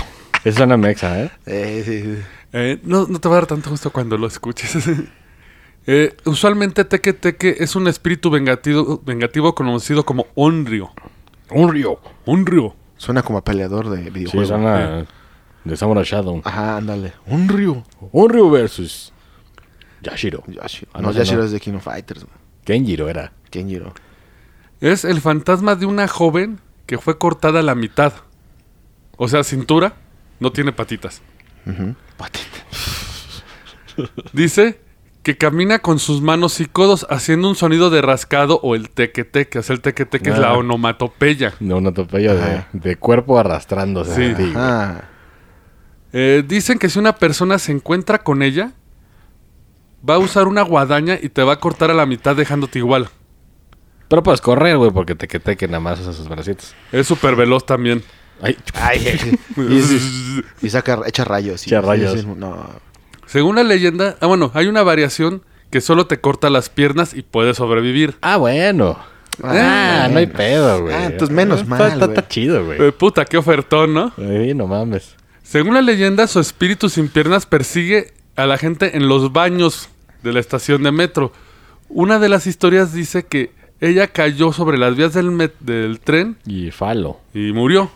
Es una mexa, ¿eh? Eh, sí, sí. Eh, no, no te va a dar tanto gusto cuando lo escuches. Eh, usualmente tequeteque es un espíritu vengativo, vengativo conocido como Onryo. Un río. Onryo. Suena como a peleador de Sí, videojuegos. suena de Samurai Shadow. Ajá, ándale. Un río. Un río versus Yashiro. Yashiro. Ah, no, no, Yashiro no. es de King of Fighters. güey. Kenjiro era. Kenjiro. Es el fantasma de una joven que fue cortada a la mitad. O sea, cintura, no tiene patitas. Ujú. Dice que camina con sus manos y codos haciendo un sonido de rascado o el teque-teque. O sea, el teque-teque es la Ah. onomatopeya. De una topeya de, cuerpo arrastrándose. Sí. ti, Eh, dicen que si una persona se encuentra con ella, va a usar una guadaña y te va a cortar a la mitad dejándote igual. Pero puedes correr, güey, porque te que te que nada más usa sus bracitos. Es súper veloz también. Ay, Ay, y, y- y saca, echa rayos. y- Echa rayos. no. Según la leyenda, ah, bueno, hay una variación que solo te corta las piernas y puedes sobrevivir. ah, bueno. Ah, Ah, no hay pedo, güey. Ah, entonces menos Está- mal, Está, chido, güey. Eh, puta, qué ofertón, ¿no? Sí, no mames. Según la leyenda, su espíritu sin piernas persigue a la gente en los baños de la estación de metro. Una de las historias dice que ella cayó sobre las vías del, del tren Y falo. y murió.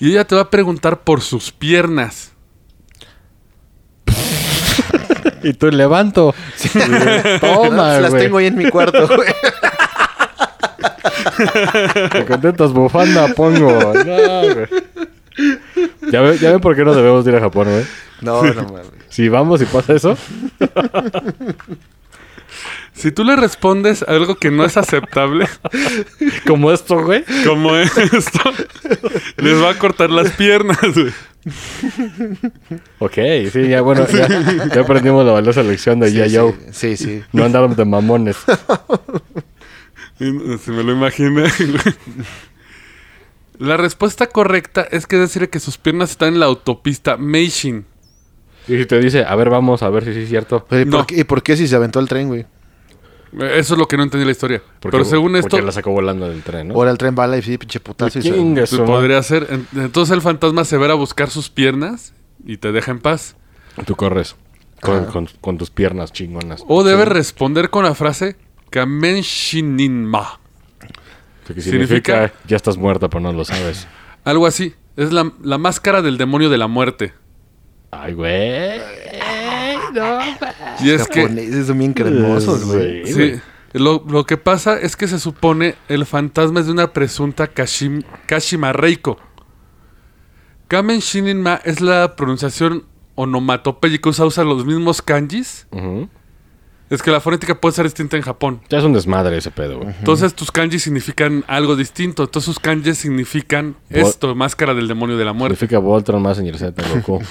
Y ella te va a preguntar por sus piernas. Y tú levanto. Toma, Las güey. tengo ahí en mi cuarto, güey. Te contentas bufanda pongo. No, güey. ¿Ya, ve- ya ven por qué no debemos de ir a Japón, güey. No, no mames. Si vamos y pasa eso, Si tú le respondes algo que no es aceptable, como esto, güey. como esto, les va a cortar las piernas, güey. Ok, sí, ya bueno, ya, ya aprendimos la valiosa lección de Sí, ya yo. sí, sí, sí. No andaron de mamones. Si me lo imaginé. güey. La respuesta correcta es que decir que sus piernas están en la autopista Meishin. Y si te dice, a ver, vamos a ver si sí es cierto. Oye, ¿por No. qué- ¿Y por qué si se aventó el tren, güey? Eso es lo que no entendí la historia. Porque- Pero según esto, Porque la sacó volando del tren, ¿no? Ahora el tren bala y sí, pinche putazo y se... Chingue pues, podría ser. En- Entonces el fantasma se verá a buscar sus piernas y te deja en paz. Tú corres con, con- con tus piernas chingonas. O debes responder con la frase Kamen Shininma. Que significa- significa, ya estás muerta, pero no lo sabes. Algo así. Es la, la máscara del demonio de la muerte. Ay, güey. No, Y es que... Japoneses son bien cremosos, güey. Sí. Lo, lo que pasa es que se supone el fantasma es de una presunta Kashim, Kashima Reiko. Kamen Shininma es la pronunciación onomatopéyica. Usa, usa los mismos kanjis. Es que la fonética puede ser distinta en Japón. Ya es un desmadre ese pedo, güey. Entonces tus kanjis significan algo distinto. Entonces sus kanjis significan esto, máscara del demonio de la muerte. Significa Voltron más en Z Goku.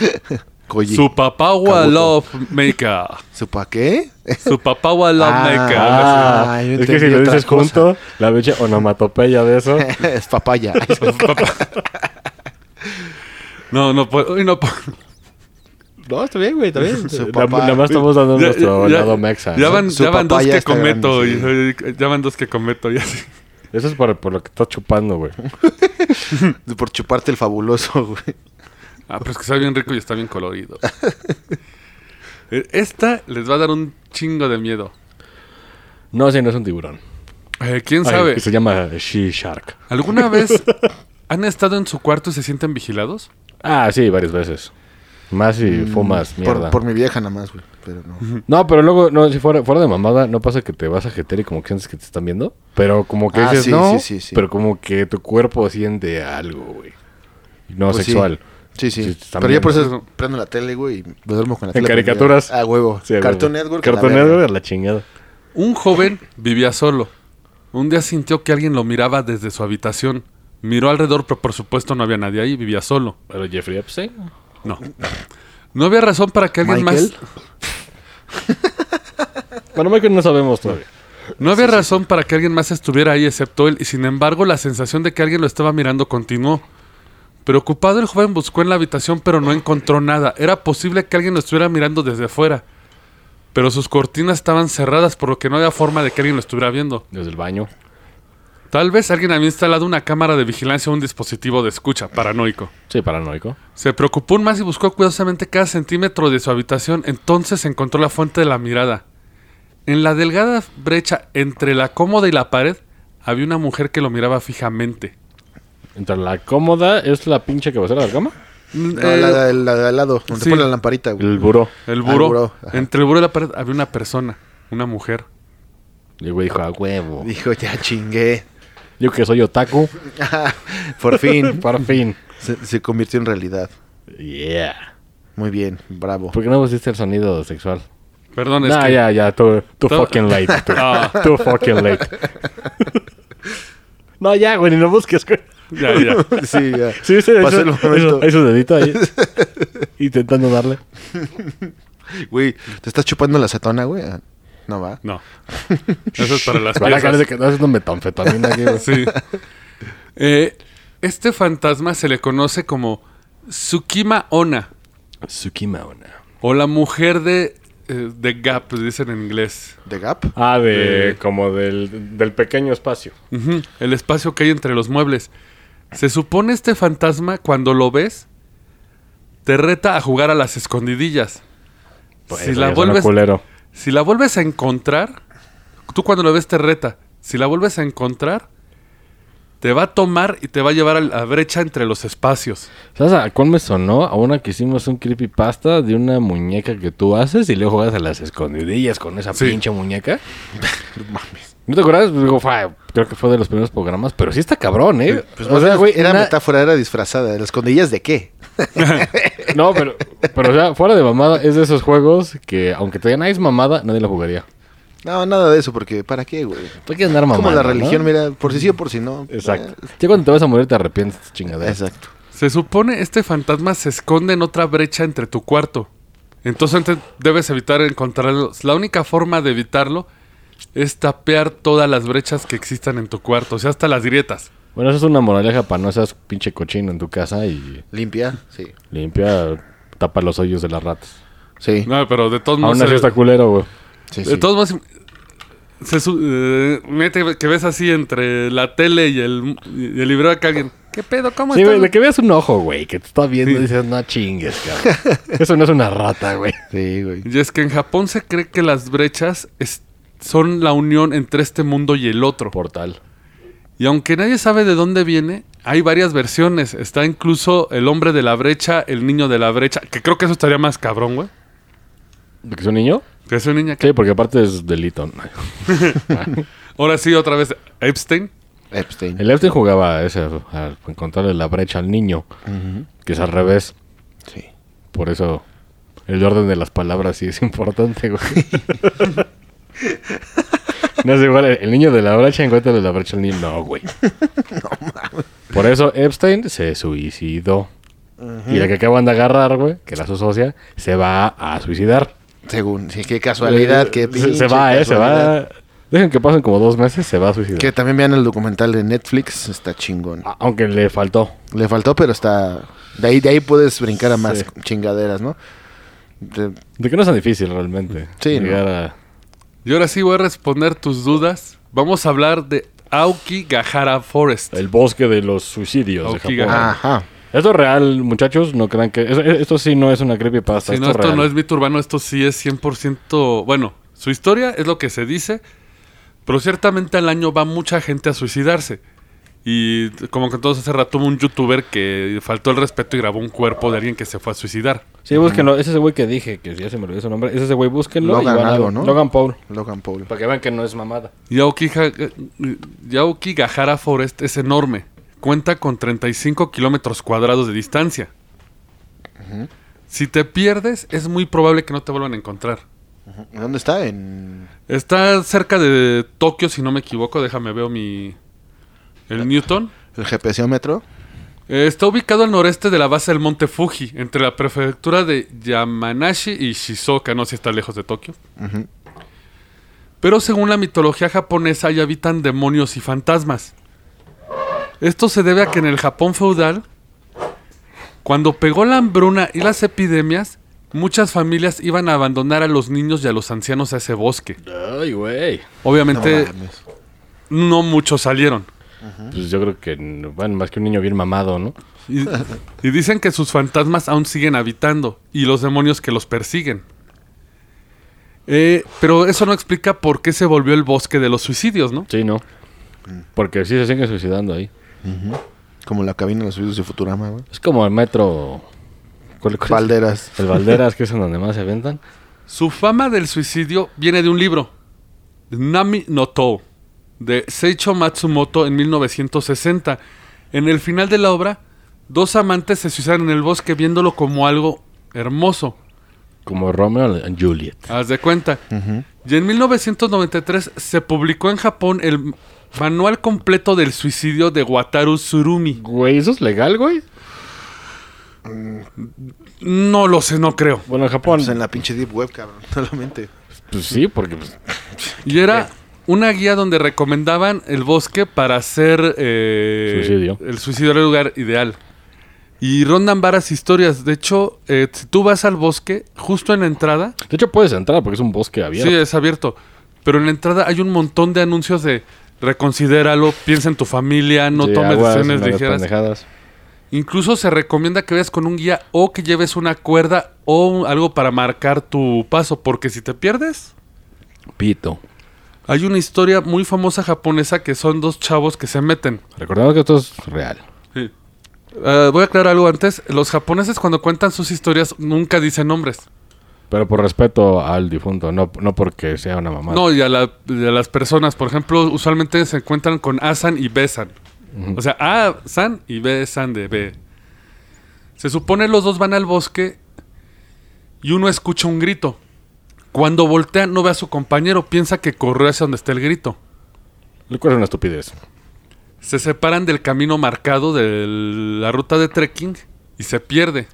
Koji. Su papá love maker. ¿Su pa qué? Su papá wa love Ah, maker. Ah, yo es que si lo dices cosa. junto, la onomatopeya de eso. es papaya. No, no puedo. no. No, está bien, güey, está bien. Su Na- papá. Nada más estamos dando Ya- nuestro ya- lado mexa. Ya ¿no? van, Su ya van dos que cometo. grande, y- ya van dos que cometo. Y así. Eso es por, por lo que estás chupando, güey. Por chuparte el fabuloso, güey. Ah, pero es que sabe bien rico y está bien colorido. Esta les va a dar un chingo de miedo. No, ese no es un tiburón. Eh, ¿Quién Ay, sabe? se llama She Shark. ¿Alguna vez han estado en su cuarto y se sienten vigilados? Ah, sí, varias veces. Más si fumas mierda. Por, por mi vieja nada más, güey. Pero no. No, pero luego, no, si fuera, fuera de mamada, no pasa que te vas a jeter y como que sientes que te están viendo. Pero como que Ah, dices sí, no, sí, sí, sí. pero como que tu cuerpo siente algo, güey. No Pues sí. sexual. Sí, sí. Sí, pero yo por eso prendo la tele, güey, y me duermo con la En tele. prendida. caricaturas. Ah, huevo. Sí, Cartoon. Network. Cartoon. Network a la chingada. Un joven vivía solo. Un día sintió que alguien lo miraba desde su habitación. Miró alrededor, pero por supuesto no había nadie ahí, vivía solo. Pero Jeffrey Epstein. No. No había razón para que alguien Michael. más. Bueno, Michael no sabemos todavía. No había razón para que alguien más estuviera ahí excepto él, y sin embargo la sensación de que alguien lo estaba mirando continuó. Preocupado el joven buscó en la habitación pero no encontró nada. Era posible que alguien lo estuviera mirando desde fuera. Pero sus cortinas estaban cerradas por lo que no había forma de que alguien lo estuviera viendo. Desde el baño. Tal vez alguien había instalado una cámara de vigilancia o un dispositivo de escucha, paranoico. Sí, paranoico. Se preocupó aún más y buscó cuidadosamente cada centímetro de su habitación. Entonces encontró la fuente de la mirada. En la delgada brecha entre la cómoda y la pared había una mujer que lo miraba fijamente. Entre la cómoda es la pinche cabecera de la cama. No, Eh, la, de- la de al lado, donde sí. pone la lamparita, güey. El buró. el Ah, buró. el buró, ajá. Entre el buró y la pared había una persona, una mujer. Y el güey dijo, a huevo. Dijo, ya chingué. Yo que soy otaku, Por fin. por fin. se, se convirtió en realidad. Yeah. Muy bien, bravo. ¿Por qué no pusiste el sonido sexual? Perdón, es Nah, que... ya, ya, too, too To- fucking late. Too, Ah. too fucking late. no, ya, güey, ni lo busques, güey. Ya, ya. Sí, ya. Sí, sí, eso, el momento. eso, hay su dedito ahí. intentando darle. Güey, ¿te estás chupando la acetona, güey? Ah, No va. No. Eso es para las piezas. de que no haces una metanfetamina aquí, güey. Sí. Eh, este fantasma se le conoce como Tsukima Ona. Tsukima Ona. O la mujer de, eh, de Gap, dicen en inglés. ¿De Gap? Ah, de, De- como del, del pequeño espacio. El espacio que hay entre los muebles. Se supone este fantasma, cuando lo ves, te reta a jugar a las escondidillas. Pues si, la vuelves, culero. si la vuelves a encontrar, tú cuando lo ves te reta. Si la vuelves a encontrar, te va a tomar y te va a llevar a la brecha entre los espacios. ¿Sabes a cuál me sonó? A una que hicimos un creepypasta de una muñeca que tú haces y luego juegas a las escondidillas con esa Sí. pinche muñeca. Mames. ¿No te acuerdas? Pues, Digo, fue- creo que fue de los primeros programas, pero sí está cabrón, ¿eh? Pues o sea, güey, era metáfora, era disfrazada. ¿Las escondillas de qué? No, pero, pero o sea, fuera de mamada, es de esos juegos que aunque te digan, "Ah, es mamada, nadie lo jugaría. No, nada de eso, porque ¿para qué, güey? Tú quieres andar mamando, Como la ¿no? religión, mira, por si sí o por si no. Exacto. Eh, Ya cuando te vas a morir te arrepientes chingadera. exacto. Se supone este fantasma se esconde en otra brecha entre tu cuarto. Entonces debes evitar encontrarlo. La única forma de evitarlo es tapear todas las brechas que existan en tu cuarto, o sea, hasta las grietas. Bueno, eso es una moraleja para no seas pinche cochino en tu casa y Limpia, sí. limpia, tapa los hoyos de las ratas. Sí. No, pero de todos Aún modos... así se- está culero, güey. sí, De sí. todos modos, se su- eh, mete que ves así entre la tele y el, y el librero acá alguien. ¿Qué pedo? ¿Cómo Sí, estás? que veas un ojo, güey, que te está viendo Sí. y dices, no chingues, cabrón. Eso no es una rata, güey. Sí, güey. Y es que en Japón se cree que las brechas es- son la unión entre este mundo y el otro. Portal. Y aunque nadie sabe de dónde viene, hay varias versiones. Está incluso el hombre de la brecha, el niño de la brecha, que creo que eso estaría más cabrón, güey. ¿De que es un niño? Que es un niño que... Sí, porque aparte es delito. Ahora sí, otra vez, Epstein. Epstein. El Epstein jugaba a ese, a encontrarle la brecha al niño, que es al revés. Sí. Por eso el orden de las palabras sí es importante, güey. no es igual, el niño de la brecha encuentra la brecha al niño. No, güey. Por eso Epstein se suicidó. Y la que acaban de agarrar, güey, que era su socia, se va a suicidar. Según, sí, qué casualidad, qué se, pinche se va, eh, se va. Dejen que pasen como dos meses, se va a suicidar. Que también vean el documental de Netflix, está chingón. Aunque le faltó. Le faltó, pero está... De ahí, de ahí puedes brincar a más Sí. chingaderas, ¿no? De- De que no es tan difícil realmente. Sí, ¿no? Llegar a- Y ahora sí voy a responder tus dudas. Vamos a hablar de Aokigahara Forest. el bosque de los suicidios de Japón. Ajá. Esto es real, muchachos. No crean que. Esto, sí no es una creepypasta. Si esto no, es esto real. no es mito urbano, esto sí es 100%... Bueno, su historia es lo que se dice, pero ciertamente al año va mucha gente a suicidarse. Y como que entonces hace rato hubo un youtuber que faltó el respeto y grabó un cuerpo de alguien que se fue a suicidar. Sí, búsquenlo. Es ese güey que dije, que ya se me olvidó su nombre. Es ese güey, búsquenlo. Logan y van a- algo, ¿no? Logan Paul. Logan Paul. Para que vean que no es mamada. Y Aokija- y Aokigahara Forest es enorme. Cuenta con 35 kilómetros cuadrados de distancia. Si te pierdes, es muy probable que no te vuelvan a encontrar. ¿Dónde está? En... Está cerca de Tokio, si no me equivoco. Déjame veo mi... El Newton. ¿El GPS-ómetro? Eh, está ubicado al noreste de la base del monte Fuji, entre la prefectura de Yamanashi y Shizuoka. No sé si está lejos de Tokio. Pero según la mitología japonesa, ahí habitan demonios y fantasmas. Esto se debe a que en el Japón feudal, cuando pegó la hambruna y las epidemias, muchas familias iban a abandonar a los niños y a los ancianos a ese bosque. Ay, güey. Obviamente, no muchos salieron. Pues yo creo que, bueno, más que un niño bien mamado, ¿no? Y, y dicen que sus fantasmas aún siguen habitando y los demonios que los persiguen. Eh, pero eso no explica por qué se volvió el bosque de los suicidios, ¿no? Sí, no. Porque sí se siguen suicidando ahí. Como la cabina de los suicidios de Futurama, güey. Es como el metro. ¿cuál- cuál es? Valderas. El Valderas, que es en donde más se aventan. Su fama del suicidio viene de un libro, Nami no To, de Seicho Matsumoto en 1960. En el final de la obra, dos amantes se suicidan en el bosque viéndolo como algo hermoso. Como Romeo y Juliet. Haz de cuenta. Y en 1993 se publicó en Japón el manual completo del suicidio de Wataru Tsurumi. Güey, ¿eso es legal, güey? No lo sé, no creo. Bueno, en Japón. Pues en la pinche Deep Web, cabrón. Solamente. Pues sí, porque pues, Y era una guía donde recomendaban el bosque para hacer eh, Suicidio. el suicidio era el lugar ideal. Y rondan varias historias. De hecho, eh, si tú vas al bosque, justo en la entrada, De hecho, puedes entrar porque es un bosque abierto. sí, es abierto. Pero en la entrada hay un montón de anuncios de reconsidéralo, piensa en tu familia, no Sí, tomes aguas, decisiones ligeras. pendejadas. Incluso se recomienda que vayas con un guía o que lleves una cuerda o algo para marcar tu paso, porque si te pierdes, Pito. Hay una historia muy famosa japonesa que son dos chavos que se meten. Recordemos que esto es real. Sí. Eh, voy a aclarar algo antes. Los japoneses cuando cuentan sus historias nunca dicen nombres. Pero por respeto al difunto, no, no porque sea una mamá. No, y a, la- y a las personas. Por ejemplo, usualmente se encuentran con Asan y Besan. O sea, A-san y B-san de B. Se supone los dos van al bosque y uno escucha un grito. Cuando voltea no ve a su compañero, piensa que corrió hacia donde está el grito. Lo cual es una estupidez. Se separan del camino marcado de la ruta de trekking y se pierde.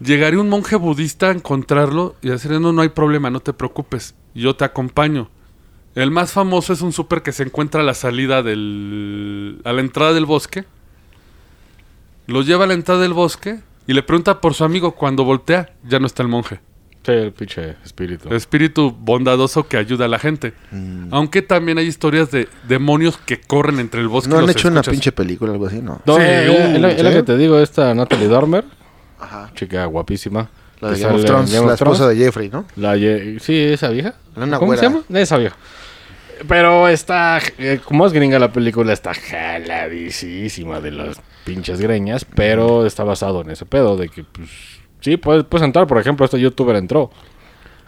Llegaría un monje budista a encontrarlo y a decirle, no, no hay problema, no te preocupes, yo te acompaño. El más famoso es un súper que se encuentra a la salida del... a la entrada del bosque. Lo lleva a la entrada del bosque y le pregunta por su amigo. Cuando voltea, ya no está el monje. Sí, el pinche espíritu. Espíritu bondadoso que ayuda a la gente. Aunque también hay historias de demonios que corren entre el bosque. ¿No y han los hecho una pinche película o algo así? No. No, Sí, eh, uh, es ¿sí? que te digo, esta Natalie Dormer, Ajá. chica guapísima. La de Game of sale en Thrones, Game of la esposa Thrones. de Jeffrey, ¿no? La ye- sí, esa vieja. Una ¿Cómo se llama? Esa vieja. Pero está, eh, como es gringa la película, está jaladísima de las pinches greñas, pero está basado en ese pedo de que, pues, sí, puedes, puedes entrar. Por ejemplo, este youtuber entró.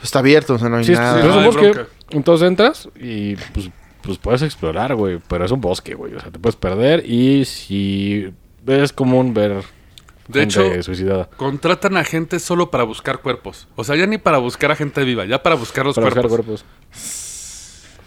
Está abierto, o sea, no hay Sí, nada. es, es un bosque. bronca. Entonces entras y, pues, pues puedes explorar, güey. Pero es un bosque, güey. O sea, te puedes perder y si es común ver De gente hecho, suicidada. contratan a gente solo para buscar cuerpos. O sea, ya ni para buscar a gente viva, ya para buscar los Para buscar cuerpos. cuerpos.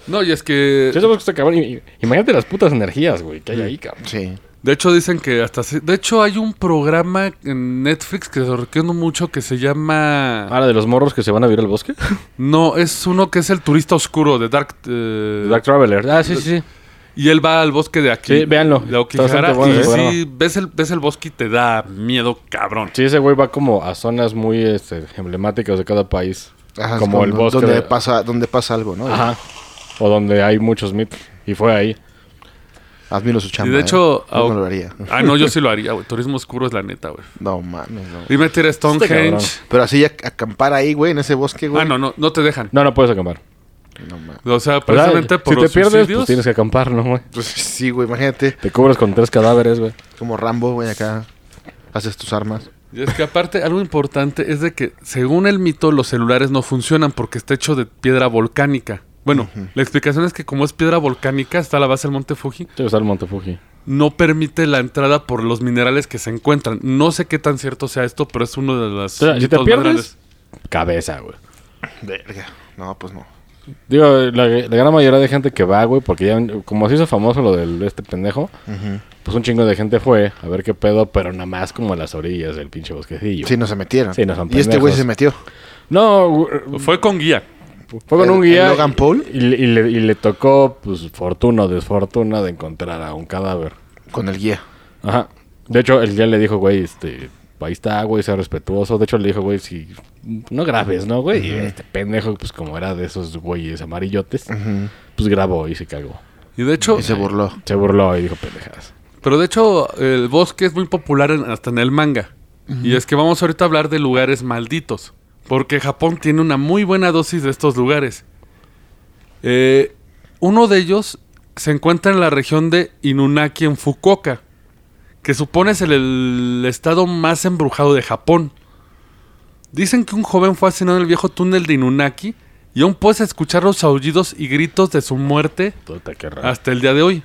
No, y es que... Sí, ese bosque está cabrón. Imagínate las putas energías, güey, que hay ahí, cabrón. Sí. De hecho, dicen que hasta... se- De hecho, hay un programa en Netflix que se recomiendo mucho que se llama... Ah, la de los morros que se van a vivir al bosque. No, es uno que es el turista oscuro de Dark... eh, Dark Traveler. Ah, sí, sí, sí. Y él va al bosque de aquí. Sí, véanlo. De bueno y programa. sí, ves el, ves el bosque y te da miedo cabrón. Sí, ese güey va como a zonas muy este, emblemáticas de cada país. Ajá, como el bosque. Donde, de- pasa, donde pasa algo, ¿no? Ajá. O donde hay muchos mitos. Y fue ahí. Admiro su chamba. Y de hecho, ¿eh? Yo no lo haría. Ah, no, yo sí lo haría, güey. Turismo oscuro es la neta, güey. No mames, no. Y meter a cabrón. Stonehenge. Pero así acampar ahí, güey, en ese bosque, güey. Ah, no, no, no te dejan. No, no puedes acampar. No mames. O sea, O sea, precisamente por si te pierdes, suicidios. pues tienes que acampar, ¿no, güey? Pues sí, güey, imagínate. Te cubres con tres cadáveres, güey. Como Rambo, güey, acá. Haces tus armas. Y es que aparte, algo importante es de que, según el mito, los celulares no funcionan porque está hecho de piedra volcánica. Bueno, la explicación es que como es piedra volcánica, está a la base del monte Fuji, Sí, está el Monte Fuji. no permite la entrada por los minerales que se encuentran. No sé qué tan cierto sea esto, pero es uno de las... O sea, si te pierdes, cabeza, güey. Verga. No, pues no. Digo, la, la gran mayoría de gente que va, güey, porque ya, como se hizo famoso lo de este pendejo, pues un chingo de gente fue a ver qué pedo, pero nada más como a las orillas del pinche bosquecillo. Sí, no se metieron. Sí, no son Y este güey pendejos. se metió. No, güey, Fue con guía. Fue con ¿El- un guía. Logan Paul? Y, le- y le, y le tocó, pues, fortuna o desfortuna de encontrar a un cadáver. Con el guía. Ajá. De hecho, el guía le dijo, güey, este, ahí está, güey, sea respetuoso. De hecho, le dijo, güey, si no grabes, ¿no, güey? Y este pendejo, pues, como era de esos güeyes amarillotes, pues grabó y se cagó. Y de hecho, Y se burló. Se burló y dijo pendejadas. pero de hecho, el bosque es muy popular en- hasta en el manga. Y es que vamos ahorita a hablar de lugares malditos. Porque Japón tiene una muy buena dosis de estos lugares. Eh, uno de ellos se encuentra en la región de Inunaki en Fukuoka, que supone es el, el estado más embrujado de Japón. Dicen que un joven fue asesinado en el viejo túnel de Inunaki y aún puedes escuchar los aullidos y gritos de su muerte hasta el día de hoy.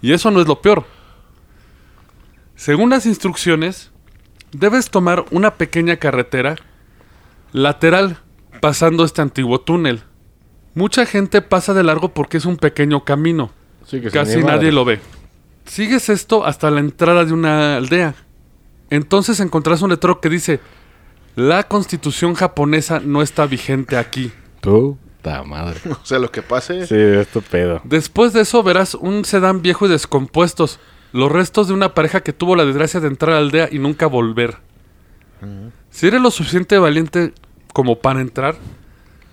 Y eso no es lo peor. Según las instrucciones, debes tomar una pequeña carretera lateral pasando este antiguo túnel. Mucha gente pasa de largo porque es un pequeño camino. Sí, que Casi nadie lo ve. Sigues esto hasta la entrada de una aldea. Entonces encontrás un letrero que dice, la constitución japonesa no está vigente aquí. Puta madre. O sea, lo que pase. Sí, esto pedo. Después de eso verás un sedán viejo y descompuestos. Los restos de una pareja que tuvo la desgracia de entrar a la aldea y nunca volver. Si eres lo suficiente valiente como para entrar,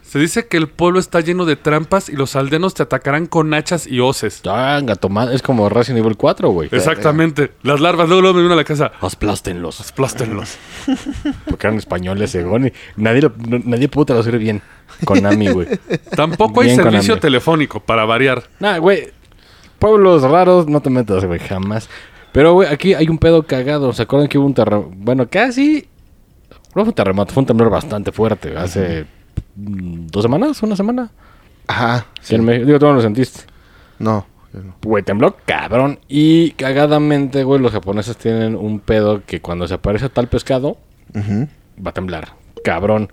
se dice que el pueblo está lleno de trampas y los aldeanos te atacarán con hachas y hoces. Gato madre. Es como Resident Evil 4, güey. Exactamente. Las larvas luego, luego me vienen a la casa. Asplástenlos. Explástenlos. Porque eran españoles, según. Nadie, lo- nadie pudo traducir bien. Konami, güey. Tampoco hay Bien servicio telefónico, para variar. Nah, güey. Pueblos raros, no te metas, güey, jamás. Pero, güey, aquí hay un pedo cagado. ¿Se acuerdan que hubo un terremoto? Bueno, casi. No fue un terremoto, fue un temblor bastante fuerte. Hace mm, dos semanas, una semana. Ajá. Sí. en México. Digo, tú no lo sentiste. No. Güey, tembló cabrón. Y cagadamente, güey, los japoneses tienen un pedo que cuando se aparece tal pescado, Ujú. va a temblar. Cabrón.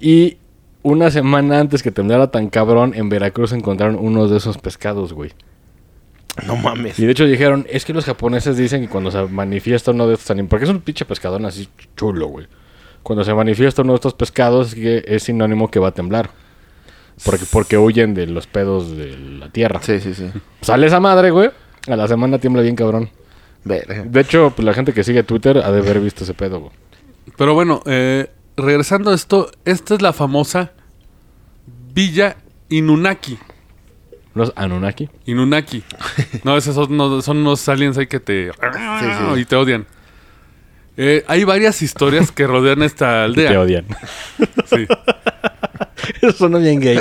Y una semana antes que temblara tan cabrón, en Veracruz encontraron unos de esos pescados, güey. No mames. Y de hecho dijeron, es que los japoneses dicen que cuando se manifiesta uno de estos animales, porque es un pinche pescadón así chulo, güey. Cuando se manifiesta uno de estos pescados es, que es sinónimo que va a temblar. Porque, porque huyen de los pedos de la tierra. Sí, sí, sí. Sale esa madre, güey. A la semana tiembla bien cabrón. De hecho, pues la gente que sigue Twitter ha de haber visto ese pedo, güey. Pero bueno, eh, regresando a esto, esta es la famosa Villa Inunaki. Los Anunnaki. Inunaki. No, esos son, unos- son unos aliens ahí que te... sí. Y te odian. Eh, hay varias historias que rodean esta aldea. Te odian. Sí. Eso suena bien gay.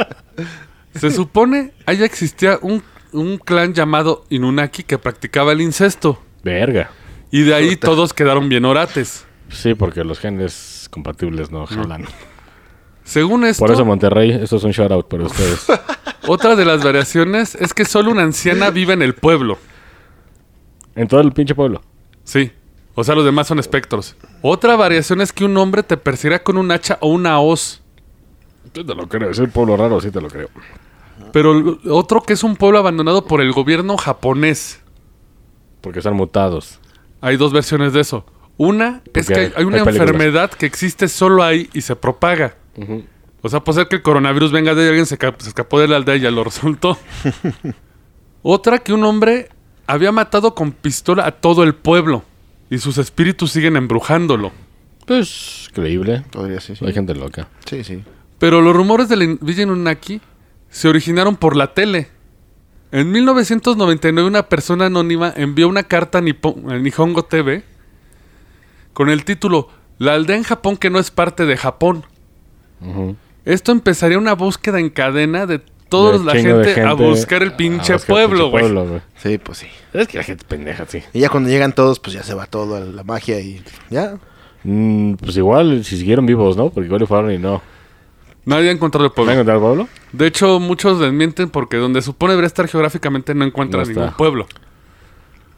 Se supone allá existía un, un clan llamado Inunaki que practicaba el incesto. Verga. Y de ahí todos quedaron bien orates. Sí, porque los genes compatibles no jalan. Según esto, Por eso Monterrey, esto es un shout out para ustedes. otra de las variaciones es que solo una anciana vive en el pueblo. en todo el pinche pueblo. Sí. O sea, los demás son espectros. Otra variación es que un hombre te persiga con un hacha o una hoz. Sí te lo creo, es el pueblo raro, sí te lo creo. Pero otro que es un pueblo abandonado por el gobierno japonés. Porque están mutados. Hay dos versiones de eso. Una es que hay, una hay enfermedad que existe solo ahí y se propaga. O sea, puede ser que el coronavirus venga de ahí, alguien se escapó de la aldea y ya lo resultó. Otra que un hombre había matado con pistola a todo el pueblo y sus espíritus siguen embrujándolo. Pues, creíble. Podría ser, sí. Hay gente loca. Sí, sí. Pero los rumores de la Villa Inunaki se originaron por la tele. En 1999 una persona anónima envió una carta a, Nippon- a Nihongo TV con el título La aldea en Japón que no es parte de Japón. Esto empezaría una búsqueda en cadena de toda De la gente, a buscar el pinche buscar pueblo, güey. Sí, pues sí. Es que la gente es pendeja, sí. Y ya cuando llegan todos, pues ya se va todo a la magia y ya. Mm, pues igual, si siguieron vivos, ¿no? Porque igual le fueron y no. Nadie ha encontrado el ¿Van a pueblo. encontrar el pueblo? De hecho, muchos desmienten porque donde supone debería estar geográficamente no encuentran No ningún pueblo.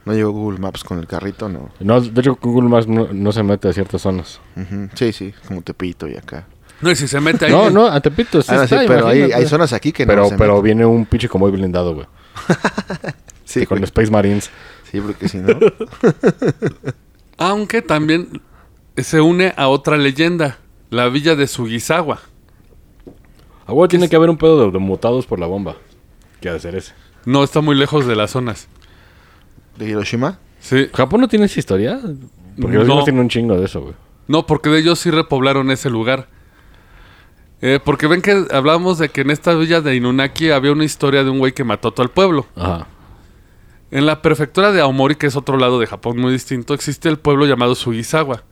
No llegó Google Maps con el carrito, no. No, de hecho, Google Maps no, no se mete a ciertas zonas. Sí, sí, como Tepito y acá. No, y si se mete ahí... No, no, a Tepito sí Ah, no, sí, está, pero hay, hay zonas aquí que pero, no se pero meten. viene un pinche convoy blindado, güey. Sí, con güey. Space Marines. sí, porque si no... Aunque también se une a otra leyenda, la villa de Sugizawa. Ah, güey, tiene que haber un pedo de, de mutados por la bomba. ¿Qué ha de ser ese? No, está muy lejos de las zonas. ¿De Hiroshima? Sí. ¿Japón no tiene esa historia? Porque los No. tienen un chingo de eso, güey. No, porque de ellos sí repoblaron ese lugar. Eh, porque ven que hablábamos de que en esta villa de Inunaki había una historia de un güey que mató a todo el pueblo. Ajá. En la prefectura de Aomori, que es otro lado de Japón muy distinto, existe el pueblo llamado Sugizawa.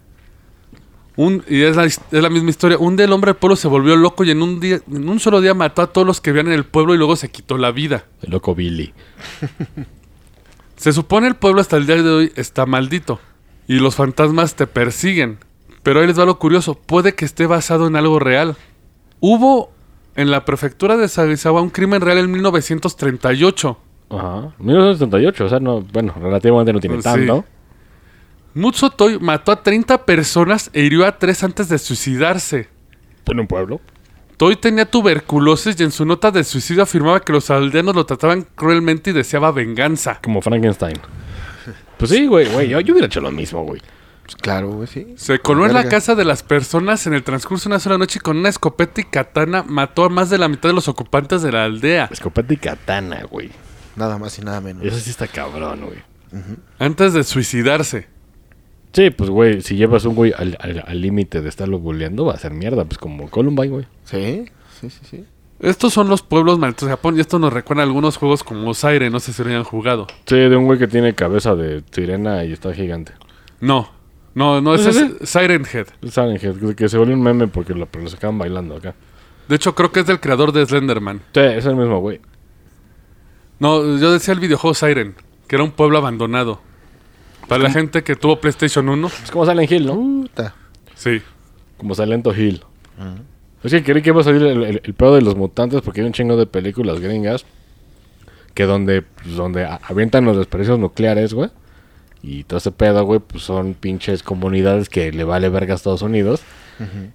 Un, y es la, his- es la misma historia. Un día el hombre del pueblo se volvió loco y en un, día, en un solo día mató a todos los que vivían en el pueblo y luego se quitó la vida. El loco Billy. Se supone el pueblo hasta el día de hoy está maldito y los fantasmas te persiguen. Pero ahí les va lo curioso, puede que esté basado en algo real. Hubo en la prefectura de Sagizawa un crimen real en 1938. Ajá. 1978, o sea, no, bueno, relativamente no tiene Pues tanto. Mutsu Toi mató a 30 personas e hirió a 3 antes de suicidarse. En un pueblo. Toi tenía tuberculosis y en su nota de suicidio afirmaba que los aldeanos lo trataban cruelmente y deseaba venganza. Como Frankenstein. Pues sí, güey, güey. Yo, yo hubiera hecho lo mismo, güey. Pues claro, güey, sí. Se coló en la casa de las personas en el transcurso de una sola noche con una escopeta y katana mató a más de la mitad de los ocupantes de la aldea. Escopeta y katana, güey. Nada más y nada menos. Eso sí está cabrón, güey. Antes de suicidarse. Sí, pues, güey, si llevas un güey al límite de estarlo bulleando, va a ser mierda. Pues como Columbine, güey. Sí, sí, sí, sí. Estos son los pueblos malditos de Japón y esto nos recuerda a algunos juegos como Zaire, no sé si lo hayan jugado. Sí, de un güey que tiene cabeza de sirena y está gigante. No, No, no, ese ¿Sí, sí? es Siren Head. Silent Hill, que se volvió un meme porque lo, lo sacaban bailando acá. De hecho, creo que es del creador de Slenderman. Sí, es el mismo, güey. No, yo decía el videojuego Siren, que era un pueblo abandonado. Para la gente que tuvo PlayStation 1, Es como Silent Hill, ¿no? Puta. sí. Como Silent Hill. Es que creí que iba a salir el, el, el pedo de los mutantes porque hay un chingo de películas gringas que donde, pues, donde avientan los desperdicios nucleares, güey. Y todo ese pedo, güey, pues son pinches comunidades que le vale verga a Estados Unidos.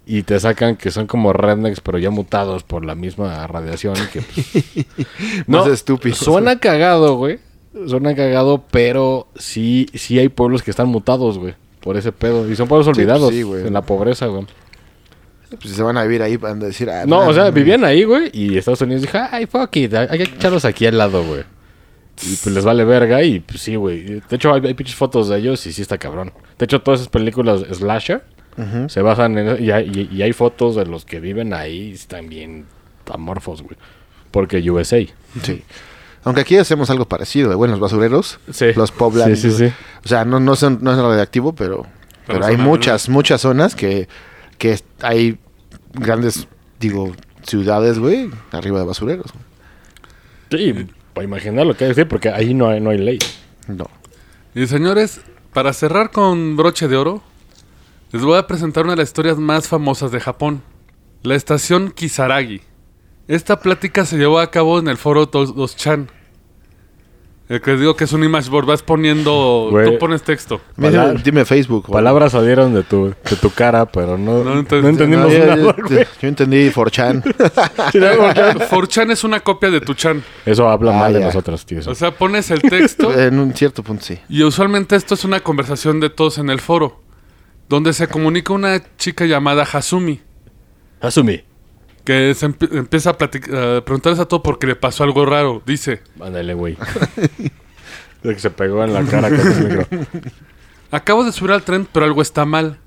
Y te sacan que son como rednecks, pero ya mutados por la misma radiación. Que, pues, Más estúpidos, Suena cagado, güey. Suena cagado, pero sí, sí hay pueblos que están mutados, güey. Por ese pedo. Y son pueblos pues olvidados sí, en la pobreza, güey. Pues se van a vivir ahí van a decir. ah, No, o sea, vivían ahí, güey, y Estados Unidos dijo, ay, fuck it, hay que echarlos aquí al lado, güey. Y pues les vale verga y pues sí, güey. De hecho, hay, hay pinches fotos de ellos y sí está cabrón. De hecho, todas esas películas slasher se basan en... Y hay, y- y hay fotos de los que viven ahí y están bien amorfos, güey. Porque USA. Sí. Aunque aquí hacemos algo parecido, güey, los basureros. Sí. Los poblan. Sí, sí, sí. O sea, no, no, son, no es radioactivo, pero, pero, Pero hay muchas, muchas zonas que, que hay grandes, digo, ciudades, güey, arriba de basureros. Sí, para imaginar lo que hay que decir, porque ahí no hay, no hay ley. No. Y señores, para cerrar con broche de oro, les voy a presentar una de las historias más famosas de Japón, la estación Kisaragi. Esta plática se llevó a cabo en el foro 2chan. El que les digo que es un image board, vas poniendo, Güey. tú pones texto. Mira, dime Facebook. güey. Palabras salieron de tu, de tu cara, pero no, No no, entendí- entendimos No, yo, nada, yo- güey. yo entendí 4chan. Sí, no, porque- 4chan es una copia de tu chan. Eso habla Ah, mal de ya. nosotros, tío. O sea, pones el texto en un cierto punto, sí. y usualmente esto es una conversación de todos en el foro, donde se comunica una chica llamada Hasumi. Asumí. Que se empieza a, a preguntarles a todo porque le pasó algo raro. Dice, Ándale, güey. Que se pegó en la cara con el micro. acabo de subir al tren, pero algo está mal.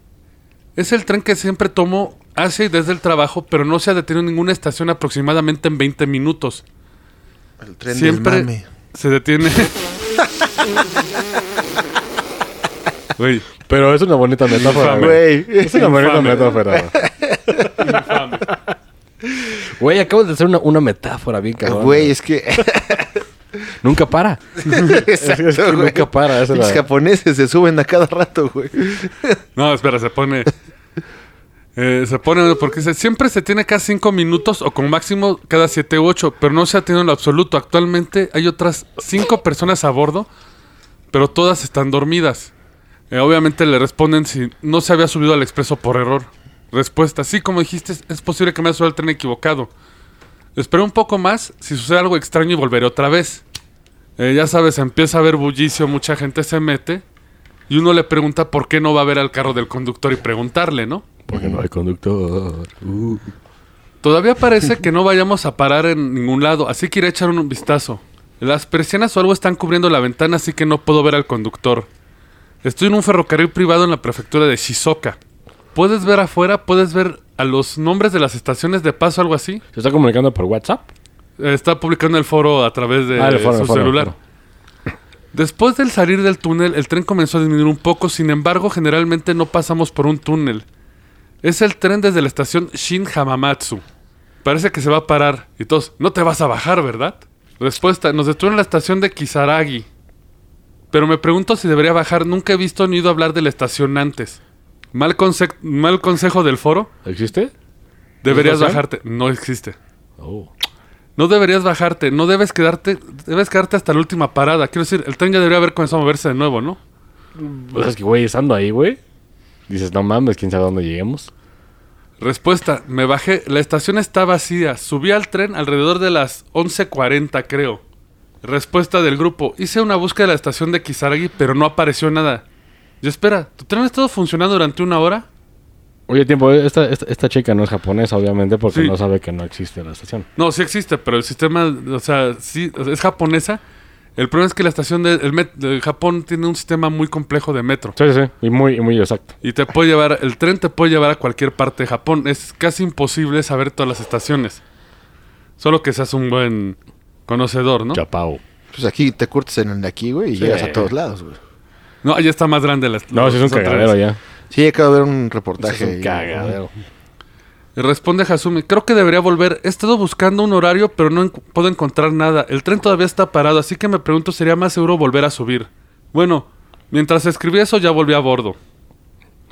Es el tren que siempre tomo hacia y desde el trabajo, pero no se ha detenido en ninguna estación aproximadamente en 20 minutos. El tren siempre del mame. se detiene. Güey, Pero es una bonita metáfora, güey. Es una bonita Infame. metáfora. Güey, acabo de hacer una, una metáfora bien cabrón. Güey, es que. Nunca para. Exacto, es que güey. nunca para, Los la- japoneses se suben a cada rato, güey. No, espera, se pone. eh, se pone porque dice, siempre se tiene cada cinco minutos o como máximo cada siete u ocho, pero no se ha tenido en lo absoluto. Actualmente hay otras cinco personas a bordo, pero todas están dormidas. Eh, obviamente le responden si no se había subido al expreso por error. Respuesta, sí, como dijiste, es posible que me haya subido al tren equivocado. Esperé un poco más, si sucede algo extraño y volveré otra vez. Eh, ya sabes, empieza a haber bullicio, mucha gente se mete. Y uno le pregunta por qué no va a ver al carro del conductor y preguntarle, ¿no? Porque no hay conductor. Uh. Todavía parece que no vayamos a parar en ningún lado, así que iré a echar un vistazo. Las persianas o algo están cubriendo la ventana, así que no puedo ver al conductor. Estoy en un ferrocarril privado en la prefectura de Shizuoka. ¿Puedes ver afuera? ¿Puedes ver a los nombres de las estaciones de paso o algo así? ¿Se está comunicando por WhatsApp? Está publicando el foro a través de Ah, el foro, su el foro, el celular. foro. Después del salir del túnel, el tren comenzó a disminuir un poco, sin embargo, generalmente no pasamos por un túnel. Es el tren desde la estación Shin Hamamatsu. Parece que se va a parar. Y todos, no te vas a bajar, ¿verdad? Respuesta, nos detuvieron en la estación de Kisaragi. Pero me pregunto si debería bajar. Nunca he visto ni oído hablar de la estación antes. Mal, conse- mal consejo del foro. ¿Existe? Deberías bajarte. No existe. Oh. No deberías bajarte, no debes quedarte, debes quedarte hasta la última parada. Quiero decir, el tren ya debería haber comenzado a moverse de nuevo, ¿no? Pues es que, güey, estando ahí, güey. Dices, no mames, quién sabe a dónde lleguemos. Respuesta, me bajé, la estación está vacía, subí al tren alrededor de las 11.40 creo. Respuesta del grupo, hice una búsqueda de la estación de Kisaragi, pero no apareció nada. Y espera, ¿tu tren ha estado funcionando durante una hora? Oye, tiempo, esta, esta, esta chica no es japonesa, obviamente, porque Sí. no sabe que no existe la estación. No, sí existe, pero el sistema, o sea, sí, o sea, es japonesa. El problema es que la estación de, el met- de Japón tiene un sistema muy complejo de metro. Sí, sí, y muy, y muy exacto. Y te puede llevar, el tren te puede llevar a cualquier parte de Japón. Es casi imposible saber todas las estaciones. Solo que seas un buen conocedor, ¿no? Chapao. Pues aquí te curtes en el de aquí, güey, y Sí. llegas a todos lados, güey. No, allá está más grande la No, sí es un cagadero ya. Sí, acabo de ver un reportaje. es un cagadero. Y responde Hasumi, creo que debería volver. He estado buscando un horario, pero no puedo encontrar nada. El tren todavía está parado, así que me pregunto, ¿sería más seguro volver a subir? Bueno, mientras escribí eso ya volví a bordo.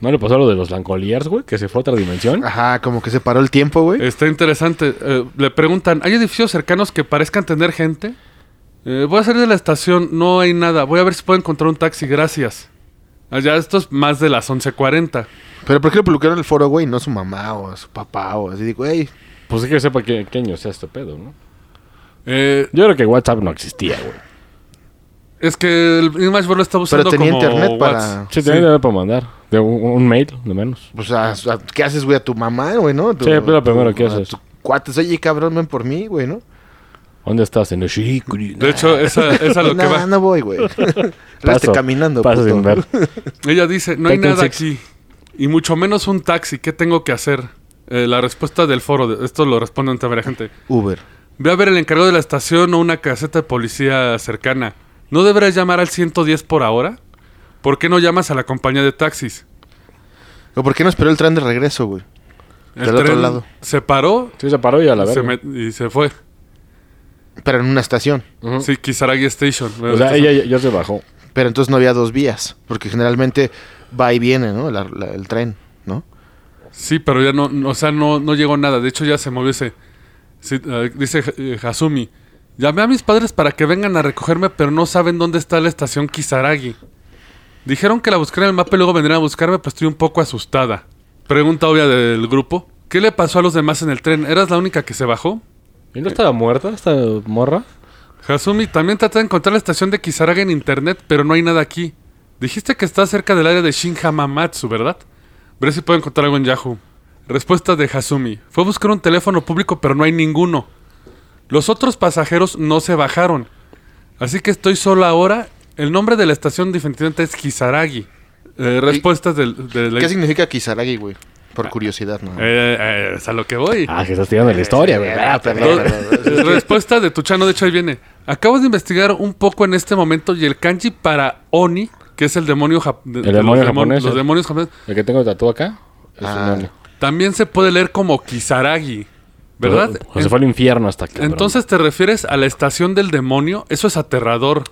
¿No le pasó lo de los Lancoliers, güey? Que se fue a otra dimensión. Ajá, como que se paró el tiempo, güey. Está interesante. Eh, le preguntan, ¿hay edificios cercanos que parezcan tener gente? Eh, voy a salir de la estación, no hay nada. Voy a ver si puedo encontrar un taxi, gracias. Allá esto es más de las 11.40. Pero ¿por qué le publicaron el foro, güey? No su mamá o su papá o así. Digo, güey, Pues es que sepa qué, qué año sea este pedo, ¿no? Eh, Yo creo que WhatsApp no existía, güey. es que el Image lo está usando tenía como internet para- WhatsApp. Sí, Sí. tenía dinero para mandar. De un, un mail, de menos. pues, a- a- ¿qué haces, güey? A tu mamá, güey, ¿no? Tu- Sí, pero lo primero tu- que a haces. tu Cuates, oye, cabrón, ven por mí, güey, ¿no? ¿Dónde estás? En el Shikuri. De hecho, esa, esa es lo que no, va. no voy, güey. Reste caminando, Paso puto. sin ver. Ella dice, no hay nada aquí. Y mucho menos un taxi. ¿Qué tengo que hacer? Eh, la respuesta del foro, de- esto lo responde ante varias gente. Uber. Ve a ver el encargado de la estación o una caseta de policía cercana. ¿No deberás llamar al 110 por ahora? ¿Por qué no llamas a la compañía de taxis? ¿O por qué no esperó el tren de regreso, güey? El Del otro lado. se paró Sí, se paró y a la verga. met- y se fue. Pero en una estación. Sí, Kisaragi Station. O sea, ella ya, ya se bajó. Pero entonces no había dos vías. Porque generalmente va y viene, ¿no? La- la- el tren, ¿no? Sí, pero ya no, no- o sea, no, no llegó nada. De hecho, ya se movió ese. sí, dice eh, Hasumi. Llamé a mis padres para que vengan a recogerme, pero no saben dónde está la estación Kisaragi. Dijeron que la buscaran en el mapa y luego vendrían a buscarme, pues estoy un poco asustada. Pregunta obvia del grupo. ¿Qué le pasó a los demás en el tren? ¿Eras la única que se bajó? ¿Y no estaba muerta esta morra? Hasumi, también traté de encontrar la estación de Kisaragi en internet, pero no hay nada aquí. Dijiste que está cerca del área de Shin Hamamatsu, ¿verdad? Veré si puedo encontrar algo en Yahoo. Respuesta de Hasumi. Fue a buscar un teléfono público, pero no hay ninguno. Los otros pasajeros no se bajaron. Así que estoy solo ahora. El nombre de la estación definitivamente es Kisaragi. Eh, respuestas del... de la- ¿Qué significa Kisaragi, güey? Por curiosidad, ¿no? Eh, eh, es a lo que voy. Ah, que estás tirando la historia, güey. Ah, perdón, Dos- perdón. eh, Respuesta de tu chano, de hecho ahí viene. Acabo de investigar un poco en este momento y el kanji para Oni, que es el demonio, de- de demonio los, demon- japonés, los eh. demonios japoneses, El que tengo tatuado acá. Es Ah. un demonio. también se puede leer como Kisaragi, ¿verdad? O sea, se fue al infierno hasta que. Entonces te refieres a la estación del demonio, eso es aterrador.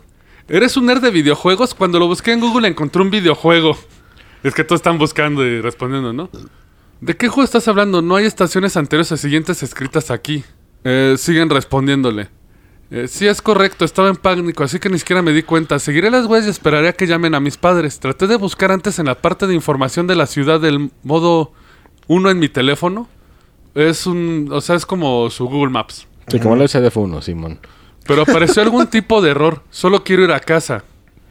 ¿Eres un nerd de videojuegos? Cuando lo busqué en Google encontré un videojuego. Es que todos están buscando y respondiendo, ¿no? ¿De qué juego estás hablando? No hay estaciones anteriores o siguientes escritas aquí. Eh, siguen respondiéndole. Eh, sí, es correcto, estaba en pánico, así que ni siquiera me di cuenta. Seguiré las huellas y esperaré a que llamen a mis padres. Traté de buscar antes en la parte de información de la ciudad del modo 1 en mi teléfono. Es un... O sea, es como su Google Maps. Sí, como el SDF1, Simón. Pero apareció algún tipo de error. Solo quiero ir a casa.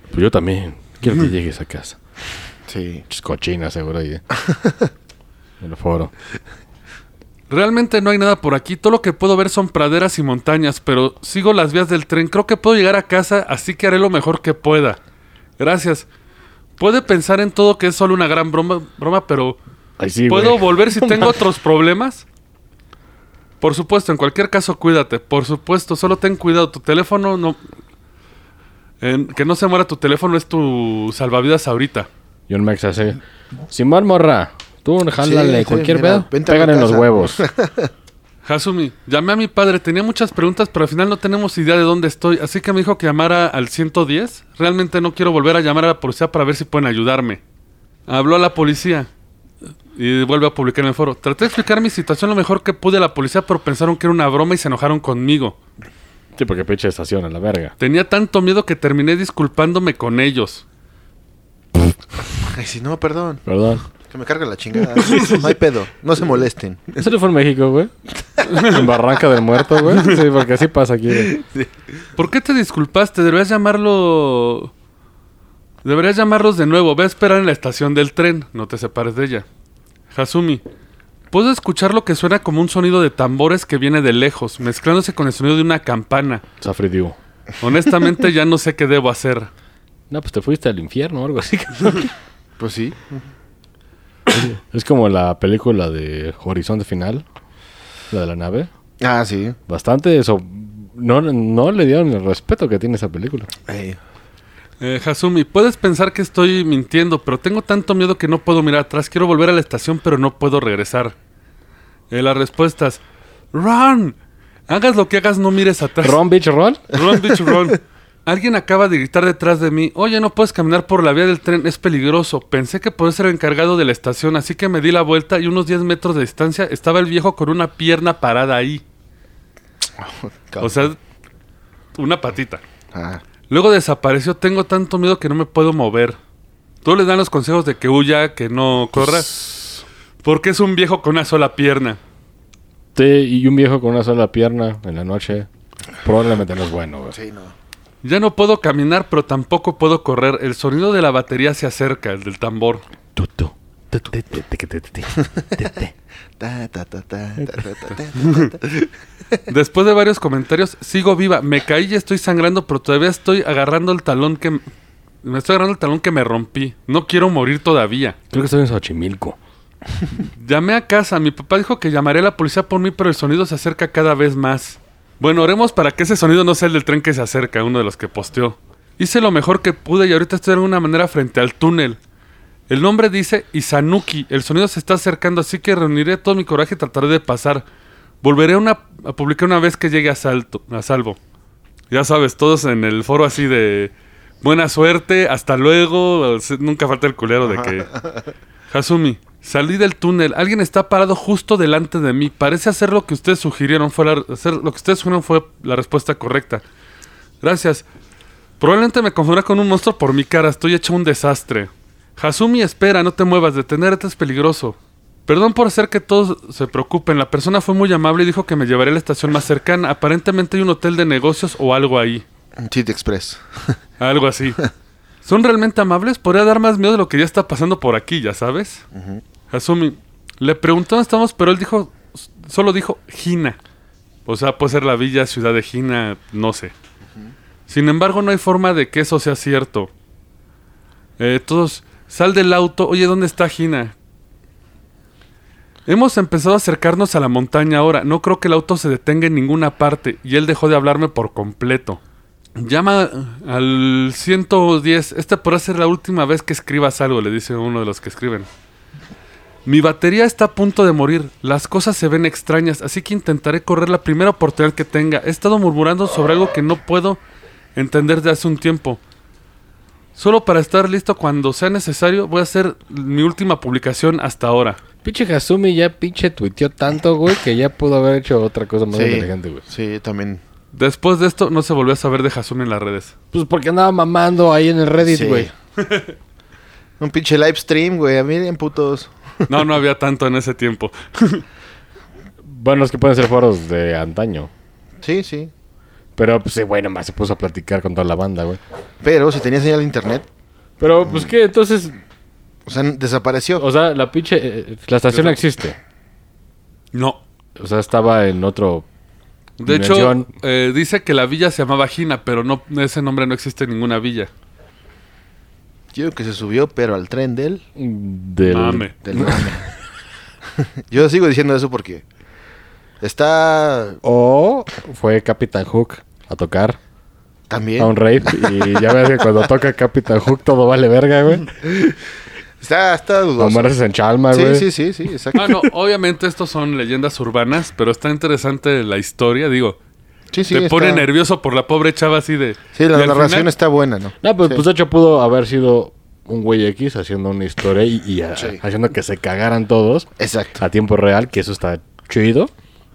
Pues yo también. Quiero que llegues a casa. Sí. Cochina, seguro. ahí. en el foro. Realmente no hay nada por aquí. Todo lo que puedo ver son praderas y montañas, pero sigo las vías del tren. Creo que puedo llegar a casa, así que haré lo mejor que pueda. Gracias. Puede pensar en todo que es solo una gran broma, broma pero Ay, sí, ¿puedo volver si tengo otros problemas? Por supuesto, en cualquier caso, cuídate. Por supuesto, solo ten cuidado. Tu teléfono no... en- que no se muera tu teléfono es tu salvavidas ahorita. John Max hace. Simón morra. Tú, jálale. sí, cualquier mira, pedo. Pégale en los huevos. Hasumi, llamé a mi padre, tenía muchas preguntas, pero al final no tenemos idea de dónde estoy, así que me dijo que llamara al 110. Realmente no quiero volver a llamar a la policía para ver si pueden ayudarme. Habló a la policía y vuelve a publicar en el foro. Traté de explicar mi situación lo mejor que pude a la policía, pero pensaron que era una broma y se enojaron conmigo. sí, porque pinche estación a la verga. Tenía tanto miedo que terminé disculpándome con ellos. Ay, sí, no, perdón. Perdón. Que me carga la chingada. No hay pedo. No se molesten. ¿Eso no fue en México, güey? en Barranca del Muerto, güey. Sí, porque así pasa aquí. güey. ¿Por qué te disculpaste? Deberías llamarlo... Deberías llamarlos de nuevo. Ve a esperar en la estación del tren. No te separes de ella. Hasumi. Puedo escuchar lo que suena como un sonido de tambores que viene de lejos, mezclándose con el sonido de una campana. Safri Diu. Honestamente ya no sé qué debo hacer. No, pues te fuiste al infierno o algo así. Pues sí. es como la película de Horizonte Final. La de la nave. Ah, sí. Bastante eso. No, no le dieron el respeto que tiene esa película. Ey. Eh, Hasumi, puedes pensar que estoy mintiendo, pero tengo tanto miedo que no puedo mirar atrás. Quiero volver a la estación, pero no puedo regresar. Eh, las respuestas. Run. Hagas lo que hagas, no mires atrás. Ron, bitch, Ron. Run, bitch, run. Alguien acaba de gritar detrás de mí. Oye, no puedes caminar por la vía del tren, es peligroso. Pensé que podía ser el encargado de la estación, así que me di la vuelta y unos 10 metros de distancia estaba el viejo con una pierna parada ahí. O sea, una patita. Ah, Luego desapareció. Tengo tanto miedo que no me puedo mover. Todos les dan los consejos de que huya, que no corra. Porque es un viejo con una sola pierna. Sí, y un viejo con una sola pierna en la noche. Probablemente no es bueno, güey. sí, no. Ya no puedo caminar, pero tampoco puedo correr. El sonido de la batería se acerca, el del tambor. Después de varios comentarios, sigo viva. Me caí y estoy sangrando, pero todavía estoy agarrando el talón que... Me estoy agarrando el talón que me rompí. No quiero morir todavía. Creo que estoy en Xochimilco. Llamé a casa. Mi papá dijo que llamaré a la policía por mí, pero el sonido se acerca cada vez más. Bueno, oremos para que ese sonido no sea el del tren que se acerca, uno de los que posteó. Hice lo mejor que pude y ahorita estoy de alguna manera frente al túnel. El nombre dice Isanuki. El sonido se está acercando, así que reuniré todo mi coraje y trataré de pasar. Volveré a, una- a publicar una vez que llegue a, salto, a salvo. Ya sabes, todos en el foro así de buena suerte, hasta luego. Nunca falta el culero de que Hasumi, salí del túnel. Alguien está parado justo delante de mí. Parece hacer lo que ustedes sugirieron. Fue la, hacer lo que ustedes sugirieron fue la respuesta correcta. Gracias. Probablemente me confundirá con un monstruo por mi cara. Estoy hecho un desastre. Hasumi, espera, no te muevas. Detenerte es peligroso. Perdón por hacer que todos se preocupen. La persona fue muy amable y dijo que me llevaría a la estación más cercana. Aparentemente hay un hotel de negocios o algo ahí. City Express. Algo así. ¿Son realmente amables? Podría dar más miedo de lo que ya está pasando por aquí, ya sabes. Hasumi, le preguntó dónde estamos, pero él dijo, solo dijo Gina. O sea, puede ser la villa, ciudad de Gina, no sé. Sin embargo, no hay forma de que eso sea cierto. Eh, todos, sal del auto. Oye, ¿dónde está Gina? Hemos empezado a acercarnos a la montaña ahora. No creo que el auto se detenga en ninguna parte. Y él dejó de hablarme por completo. Llama al 110. Esta podrá ser la última vez que escribas algo, le dice uno de los que escriben. Mi batería está a punto de morir. Las cosas se ven extrañas, así que intentaré correr la primera oportunidad que tenga. He estado murmurando sobre algo que no puedo entender de hace un tiempo. Solo para estar listo cuando sea necesario, voy a hacer mi última publicación hasta ahora. Pinche Hasumi ya pinche tuiteó tanto, güey, que ya pudo haber hecho otra cosa más Sí, inteligente, güey. sí, también. Después de esto, no se volvió a saber de Hasumi en las redes. Pues porque andaba mamando ahí en el Reddit, Sí. güey. Un pinche live stream, güey. Miren, putos. No, no había tanto en ese tiempo. Bueno, es que pueden ser foros de antaño. Sí, sí. Pero, pues, sí, güey, nomás se puso a platicar con toda la banda, güey. Pero si tenía señal de internet, Pero, pues, ¿qué? Entonces, o sea, desapareció. o sea, la pinche... eh, la estación no existe. No. O sea, estaba en otro... De hecho, dimensión. eh, dice que la villa se llamaba Gina, pero no ese nombre no existe en ninguna villa. Yo que se subió, pero al tren del... Del... Mame. del mame. Yo sigo diciendo eso porque está O fue Captain Hook a tocar también... a un raid. Y ya ves que cuando toca Captain Hook todo vale verga, güey. Está, está dudoso. Amaneces en Chalma, Sí, güey. sí, sí, sí, exacto. Ah, no, obviamente estos son leyendas urbanas, pero está interesante la historia, digo. Sí, sí, te pone nervioso por la pobre chava así de... Sí, la narración final- está buena, ¿no? No, pues, Sí. pues de hecho pudo haber sido un güey X haciendo una historia y, y, ah, Sí. haciendo que se cagaran todos Exacto. a tiempo real, que eso está chido.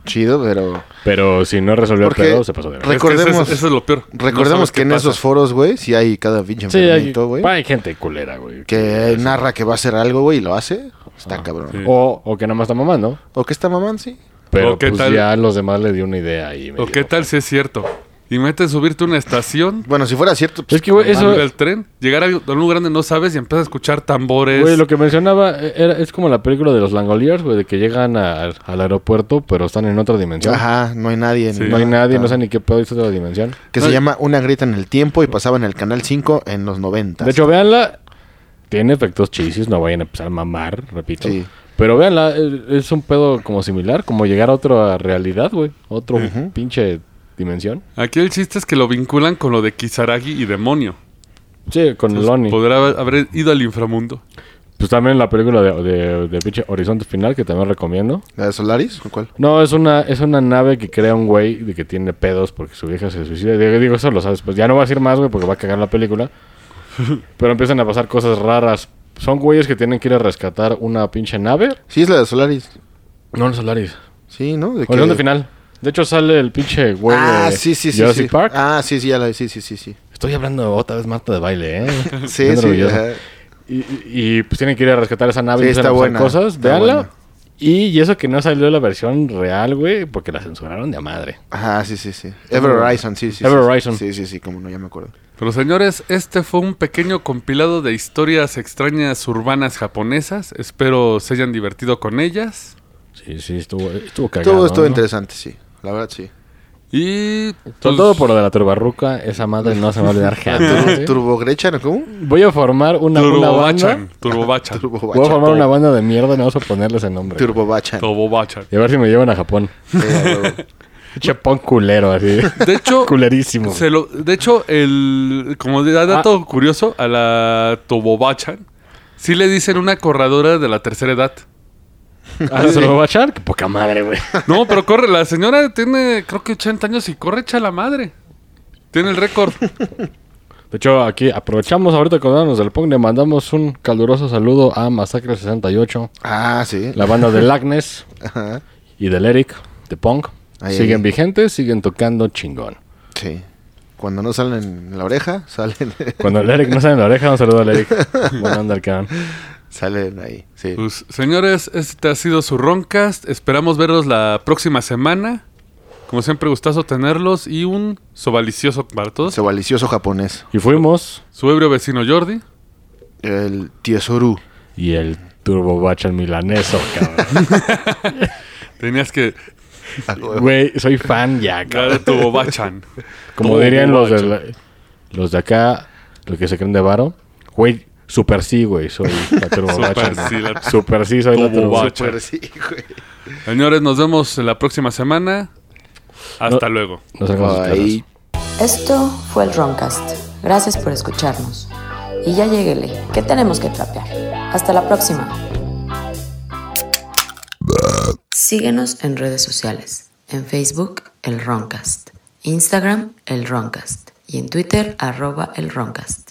Chido, pero... Pero si no resolvió Porque el pedo, se pasó de verga. Es que eso es- Recordemos- eso es lo peor. Recordemos que en pasa. esos foros, güey, sí hay cada pinche enfermito, güey. hay gente culera, güey. que narra que va a hacer algo, güey, y lo hace. Está Ah, cabrón. sí. O, o que nada más está mamando. O que está mamán, sí. Pero ¿O qué pues tal? ya los demás le dio una idea ahí. ¿O qué tal si es cierto? Y metes subirte a una estación, Bueno, si fuera cierto, pues, Es que, güey, eso... subir al tren, llegar a un lugar donde no sabes y empiezas a escuchar tambores. Güey, lo que mencionaba era, es como la película de los Langoliers, güey, de que llegan a- al aeropuerto, pero están en otra dimensión. Ajá, no hay nadie. Sí. No hay nadie, no sé ni qué pedo es otra dimensión. Que se llama Una grita en el tiempo y pasaba en el canal 5 en los 90. De hecho, véanla. Tiene efectos chisis, no vayan a empezar a mamar, repito. Sí. Pero véanla, eh, es un pedo como similar, como llegar a otra realidad, güey. Otro pinche dimensión. Aquí el chiste es que lo vinculan con lo de Kisaragi y demonio. Sí, con el Lonnie. Podrá haber- haber ido al inframundo. Pues también la película de, de, de pinche Horizonte Final, que también recomiendo. ¿La de Solaris? ¿O cuál? No, es una, es una nave que crea un güey de que tiene pedos porque su vieja se suicida. Digo, digo, eso lo sabes. Pues ya no voy a decir más, güey, porque va a cagar la película. Pero empiezan a pasar cosas raras. Son güeyes que tienen que ir a rescatar una pinche nave. Sí, es la de Solaris. No, no Solaris. Sí, ¿no? ¿De qué? Horizonte Final. De hecho, sale el pinche güey Ah, de sí, sí, sí. Jurassic sí. Park. Ah, sí, sí, ya la sí, sí, sí, sí. Estoy hablando otra vez Marta de baile, ¿eh? Sí, sí. Y, y- pues tienen que ir a rescatar esa nave Sí, y está buena, cosas. está Véanla. buena. Y, y eso que no salió la versión real, güey, porque la censuraron de a madre. Ajá, sí, sí, sí. Ever Horizon, sí, sí. Ever sí, Horizon. Sí, sí, sí, como no, ya me acuerdo. Pero señores, este fue un pequeño compilado de historias extrañas urbanas japonesas. Espero se hayan divertido con ellas. Sí, sí, estuvo, estuvo cagado. Todo estuvo ¿no? interesante, sí. La verdad, sí. Y Sobre pues, todo por lo de la turbarruca, esa madre no se me va a olvidar jamás. ¿eh? Turbo Grecha, ¿no? ¿Cómo? Voy a formar una, una Turbobachan. banda. Turbobachan. Turbo Voy a formar una banda de mierda y no vamos a ponerle ese nombre. Turbo Bachan. Turbobachan. Y a ver si me llevan a Japón. Pinche punk culero, así. De hecho, Culerísimo. se lo, de hecho, el como de dato curioso, a la Tobobachan sí le dicen una corredora de la tercera edad. ¿Ah, se lo va a echar? Qué poca madre, güey. No, pero corre, la señora tiene creo que 80 años y corre echa la madre. Tiene el récord. De hecho, aquí aprovechamos ahorita que hablamos del punk, le mandamos un caluroso saludo a Masacre 68, Ah, sí. la banda del Agnes Ajá. y del Eric, de punk. Ahí, siguen ahí. vigentes, siguen tocando chingón. Sí. Cuando no salen en la oreja, salen, Cuando el Eric no sale en la oreja, un saludo al Eric. Buena onda cabrón. Salen ahí. Sí. Pues, señores, este ha sido su Roncast. Esperamos verlos la próxima semana. Como siempre, gustazo tenerlos y un sobalicioso para todos. Sobalicioso japonés. Y fuimos, Su ebrio vecino Jordi. El Tiesoru. y el Turbo Bacha milaneso, cabrón. Tenías que. Güey, soy fan ya, cabrón. dar Tobobachan. Como dirían los de, la- los de acá, los que se creen de varo. Güey, super sí, güey, soy la Turbo Super sí, la- Super sí, soy la Turbo Turbo Bacha. Super sí, güey. Señores, nos vemos la próxima semana. Hasta luego. No sacamos sus Ahí. Esto fue el Roncast. Gracias por escucharnos. Y ya lleguele, que tenemos que trapear. Hasta la próxima. Síguenos en redes sociales. En Facebook, el Roncast. Instagram, el Roncast. Y en Twitter, arroba el Roncast.